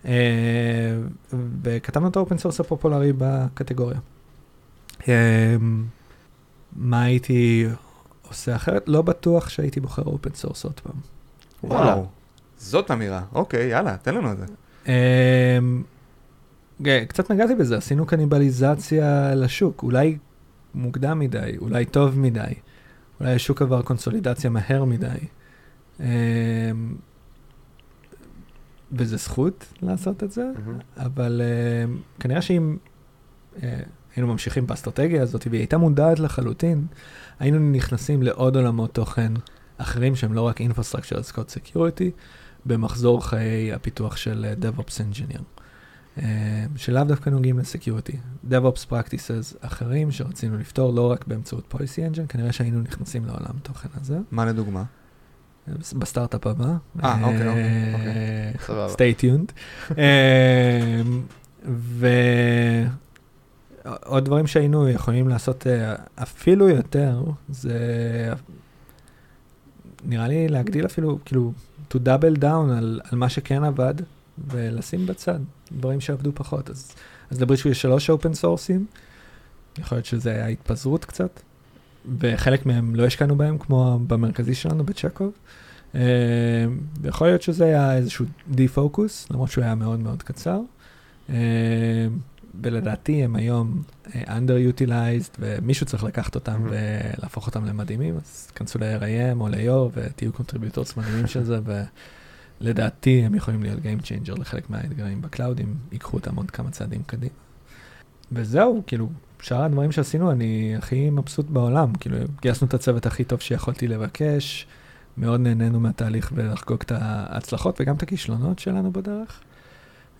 אה, וכתבנו את ה-open source הפופולרי בקטגוריה. אה, מה הייתי עושה אחרת? לא בטוח שהייתי בוחר open source עוד פעם. וואו, זאת אמירה. אוקיי, יאללה, תן לנו את זה. קצת נגעתי בזה, עשינו קניבליזציה לשוק, אולי מוקדם מדי, אולי טוב מדי, אולי השוק עבר קונסולידציה מהר מדי. אמ, וזה זכות לעשות את זה, mm-hmm. אבל אמ, כנראה שאם אה, היינו ממשיכים באסטרטגיה הזאת, והיא הייתה מודעת לחלוטין, היינו נכנסים לעוד עולמות תוכן אחרים שהם לא רק Infrastructure as Code Security, במחזור חיי הפיתוח של אה, DevOps Engineer. אה, שלאו דווקא נוגעים לסקיוריטי. DevOps Practices אחרים שרצינו לפתור לא רק באמצעות Policy Engine, כנראה שהיינו נכנסים לעולם תוכן הזה. מה לדוגמה? בסטארט-אפ הבא. אה, אוקיי, אוקיי. אוקיי. סבבה. stay tuned. ועוד דברים שהיינו יכולים לעשות אפילו יותר, זה נראה לי להגדיל אפילו, כאילו, to double down על, על מה שכן עבד, ולשים בצד דברים שעבדו פחות. אז, אז לברישו יש שלוש open source ים, יכול להיות שזה היה התפזרות קצת, וחלק מהם לא השקענו בהם, כמו במרכזי שלנו ב-Checkov. Uh, ויכול להיות שזה היה איזשהו de-focus, למרות שהוא היה מאוד מאוד קצר. Uh, ולדעתי הם היום uh, under-utilized, ומישהו צריך לקחת אותם mm-hmm. ולהפוך אותם למדהימים, אז כנסו ל-AirIAM או ל-Yor ותהיו contributors מדהימים של זה, לדעתי הם יכולים להיות Game Changer לחלק מהאתגרים ב-cloud, אם ייקחו אותם עוד כמה צעדים קדימה. וזהו, כאילו, שאר הדברים שעשינו, אני הכי מבסוט בעולם. כאילו, גייסנו את הצוות הכי טוב שיכולתי לבקש, מאוד נהנינו מהתהליך ולחגוג את ההצלחות וגם את הכישלונות שלנו בדרך.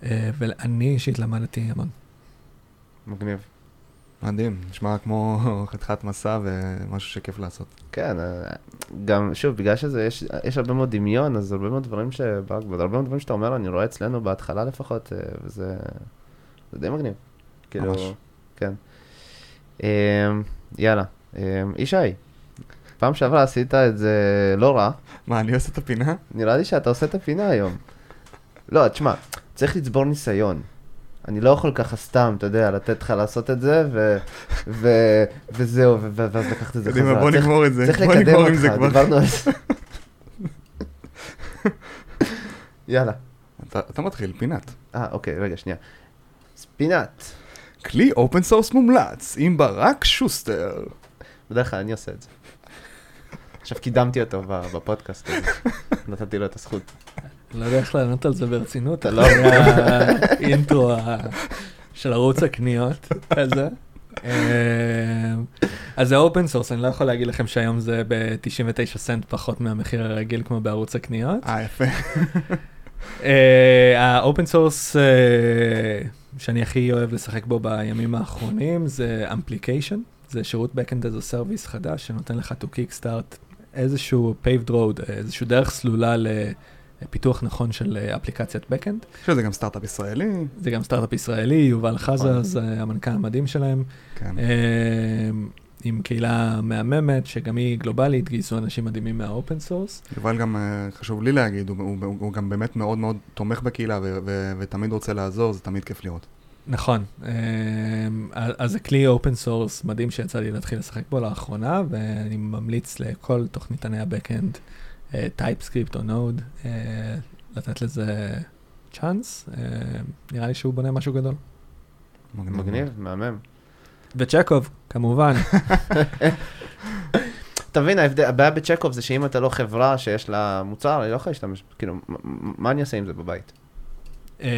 אה, ואני אישית למדתי המון. מגניב. מדהים, נשמע כמו חתיכת מסע ומשהו שכיף לעשות. כן, אה, גם, שוב, בגלל שזה, יש, יש הרבה מאוד דמיון, אז הרבה מאוד דברים שברק, הרבה מאוד דברים שאתה אומר, אני רואה אצלנו בהתחלה לפחות, אה, וזה זה די מגניב. כאילו, ממש. כן. אמ, יאללה, אמ, ישי, פעם שעברה עשית את זה לא רע. מה, אני עושה את הפינה? נראה לי שאתה עושה את הפינה היום. לא, תשמע, צריך לצבור ניסיון. אני לא יכול ככה סתם, אתה יודע, לתת לך לעשות את זה, ו... ו... וזהו, ו... ואז לקחת את זה חזרה. בוא נגמור את זה. צריך לקדם אותך, דיברנו על זה. יאללה. אתה מתחיל, פינת. אה, אוקיי, רגע, שנייה. פינת. כלי open source מומלץ, עם ברק שוסטר. בדרך כלל אני עושה את זה. עכשיו קידמתי אותו בפודקאסט הזה, נתתי לו את הזכות. לא יודע איך לענות על זה ברצינות, אתה לא... ה-intro של ערוץ הקניות הזה. אה, אז זה open source, אני לא יכול להגיד לכם שהיום זה ב-99 סנט פחות מהמחיר הרגיל כמו בערוץ הקניות. אה, יפה. ה-open source אה, שאני הכי אוהב לשחק בו בימים האחרונים זה Amplication, זה שירות Backend as a Service חדש שנותן לך to kickstart איזשהו paved road, איזשהו דרך סלולה ל... פיתוח נכון של אה, אפליקציית backend. שזה גם סטארט-אפ ישראלי. זה גם סטארט-אפ ישראלי, יובל חזז, אה, המנכ"ל המדהים שלהם. כן. אה, עם קהילה מהממת, שגם היא גלובלית, גייסו אנשים מדהימים מה-open source. יובל גם, אה, חשוב לי להגיד, הוא, הוא, הוא, גם באמת מאוד מאוד תומך בקהילה ו, ו, ותמיד רוצה לעזור, זה תמיד כיף לראות. נכון, אה, אז זה כלי open source מדהים שיצא לי להתחיל לשחק בו לאחרונה, ואני ממליץ לכל תוכניתני ה-backend, TypeScript או Node, לתת לזה chance, נראה לי שהוא בונה משהו גדול. מגניב, מהמם. ו-Checkov, כמובן. אתה מבין, ההבדל- הבעיה ב-Checkov זה שאם אתה לא חברה שיש לה מוצר, אני לא יכול להשתמש, כאילו, מה אני אעשה עם זה בבית? אה,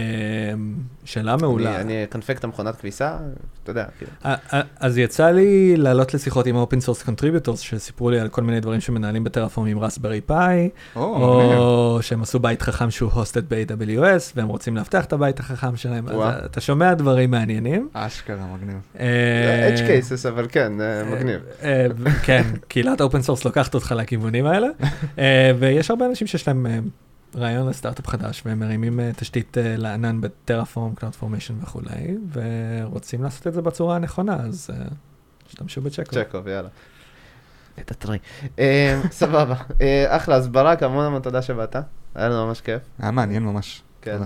שאלה מעולה. אני- אקנפק את המכונת כביסה, אתה יודע, כאילו. אה, אה, אז יצא לי לעלות לשיחות עם open source contributors שסיפרו לי על כל מיני דברים שמנהלים ב-Terraform עם Raspberry Pi, או, מגניב. שהם עשו בית חכם שהוא hosted ב-AWS והם רוצים לאבטח את הבית החכם שלהם. אתה שומע דברים מעניינים. אשכרה, מגניב. אה, edge cases, אבל כן, אה, מגניב. אה, ו- כן, קהילת open source לוקחת אותך לכיוונים האלה, אה, ויש הרבה אנשים שיש להם אה, רעיון לסטארט-אפ חדש, והם מרימים אה, תשתית אה, לענן ב-Terraform, CloudFormation וכולי, ורוצים לעשות את זה בצורה הנכונה, אז אה, תשתמשו בצ'קו. צ'קוב, יאללה. את הטרי. סבבה. אחלה, אז ברק, המון המון תודה שבאת. היה לנו ממש כיף. היה מעניין ממש. כן.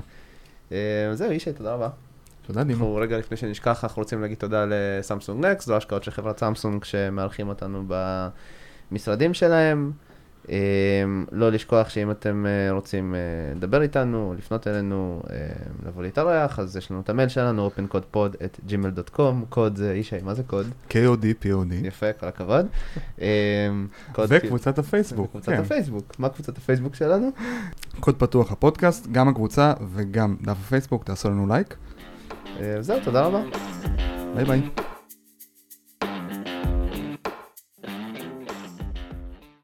זהו, ישי, תודה רבה. תודה, דימה. אנחנו רגע לפני שנשכח, אנחנו רוצים להגיד תודה לסמסונג נקסט, זו השקעות של חברת סמסונג שמארחים אותנו במשרדים שלהם. אה, לא לשכוח שאם אתם אה, רוצים אה, לדבר איתנו, לפנות אלינו, אה, לבוא להתארח, אז יש לנו את המייל שלנו, opencodepod@gmail.com, קוד זה, ישי, מה זה קוד? KOD, POD. יפה, כל הכבוד. קוד- וקבוצת הפייסבוק. וקבוצת כן. הפייסבוק. מה קבוצת הפייסבוק שלנו? קוד פתוח הפודקאסט, גם הקבוצה וגם דף הפייסבוק, תעשו לנו לייק. אה, זהו, תודה רבה. ביי ביי.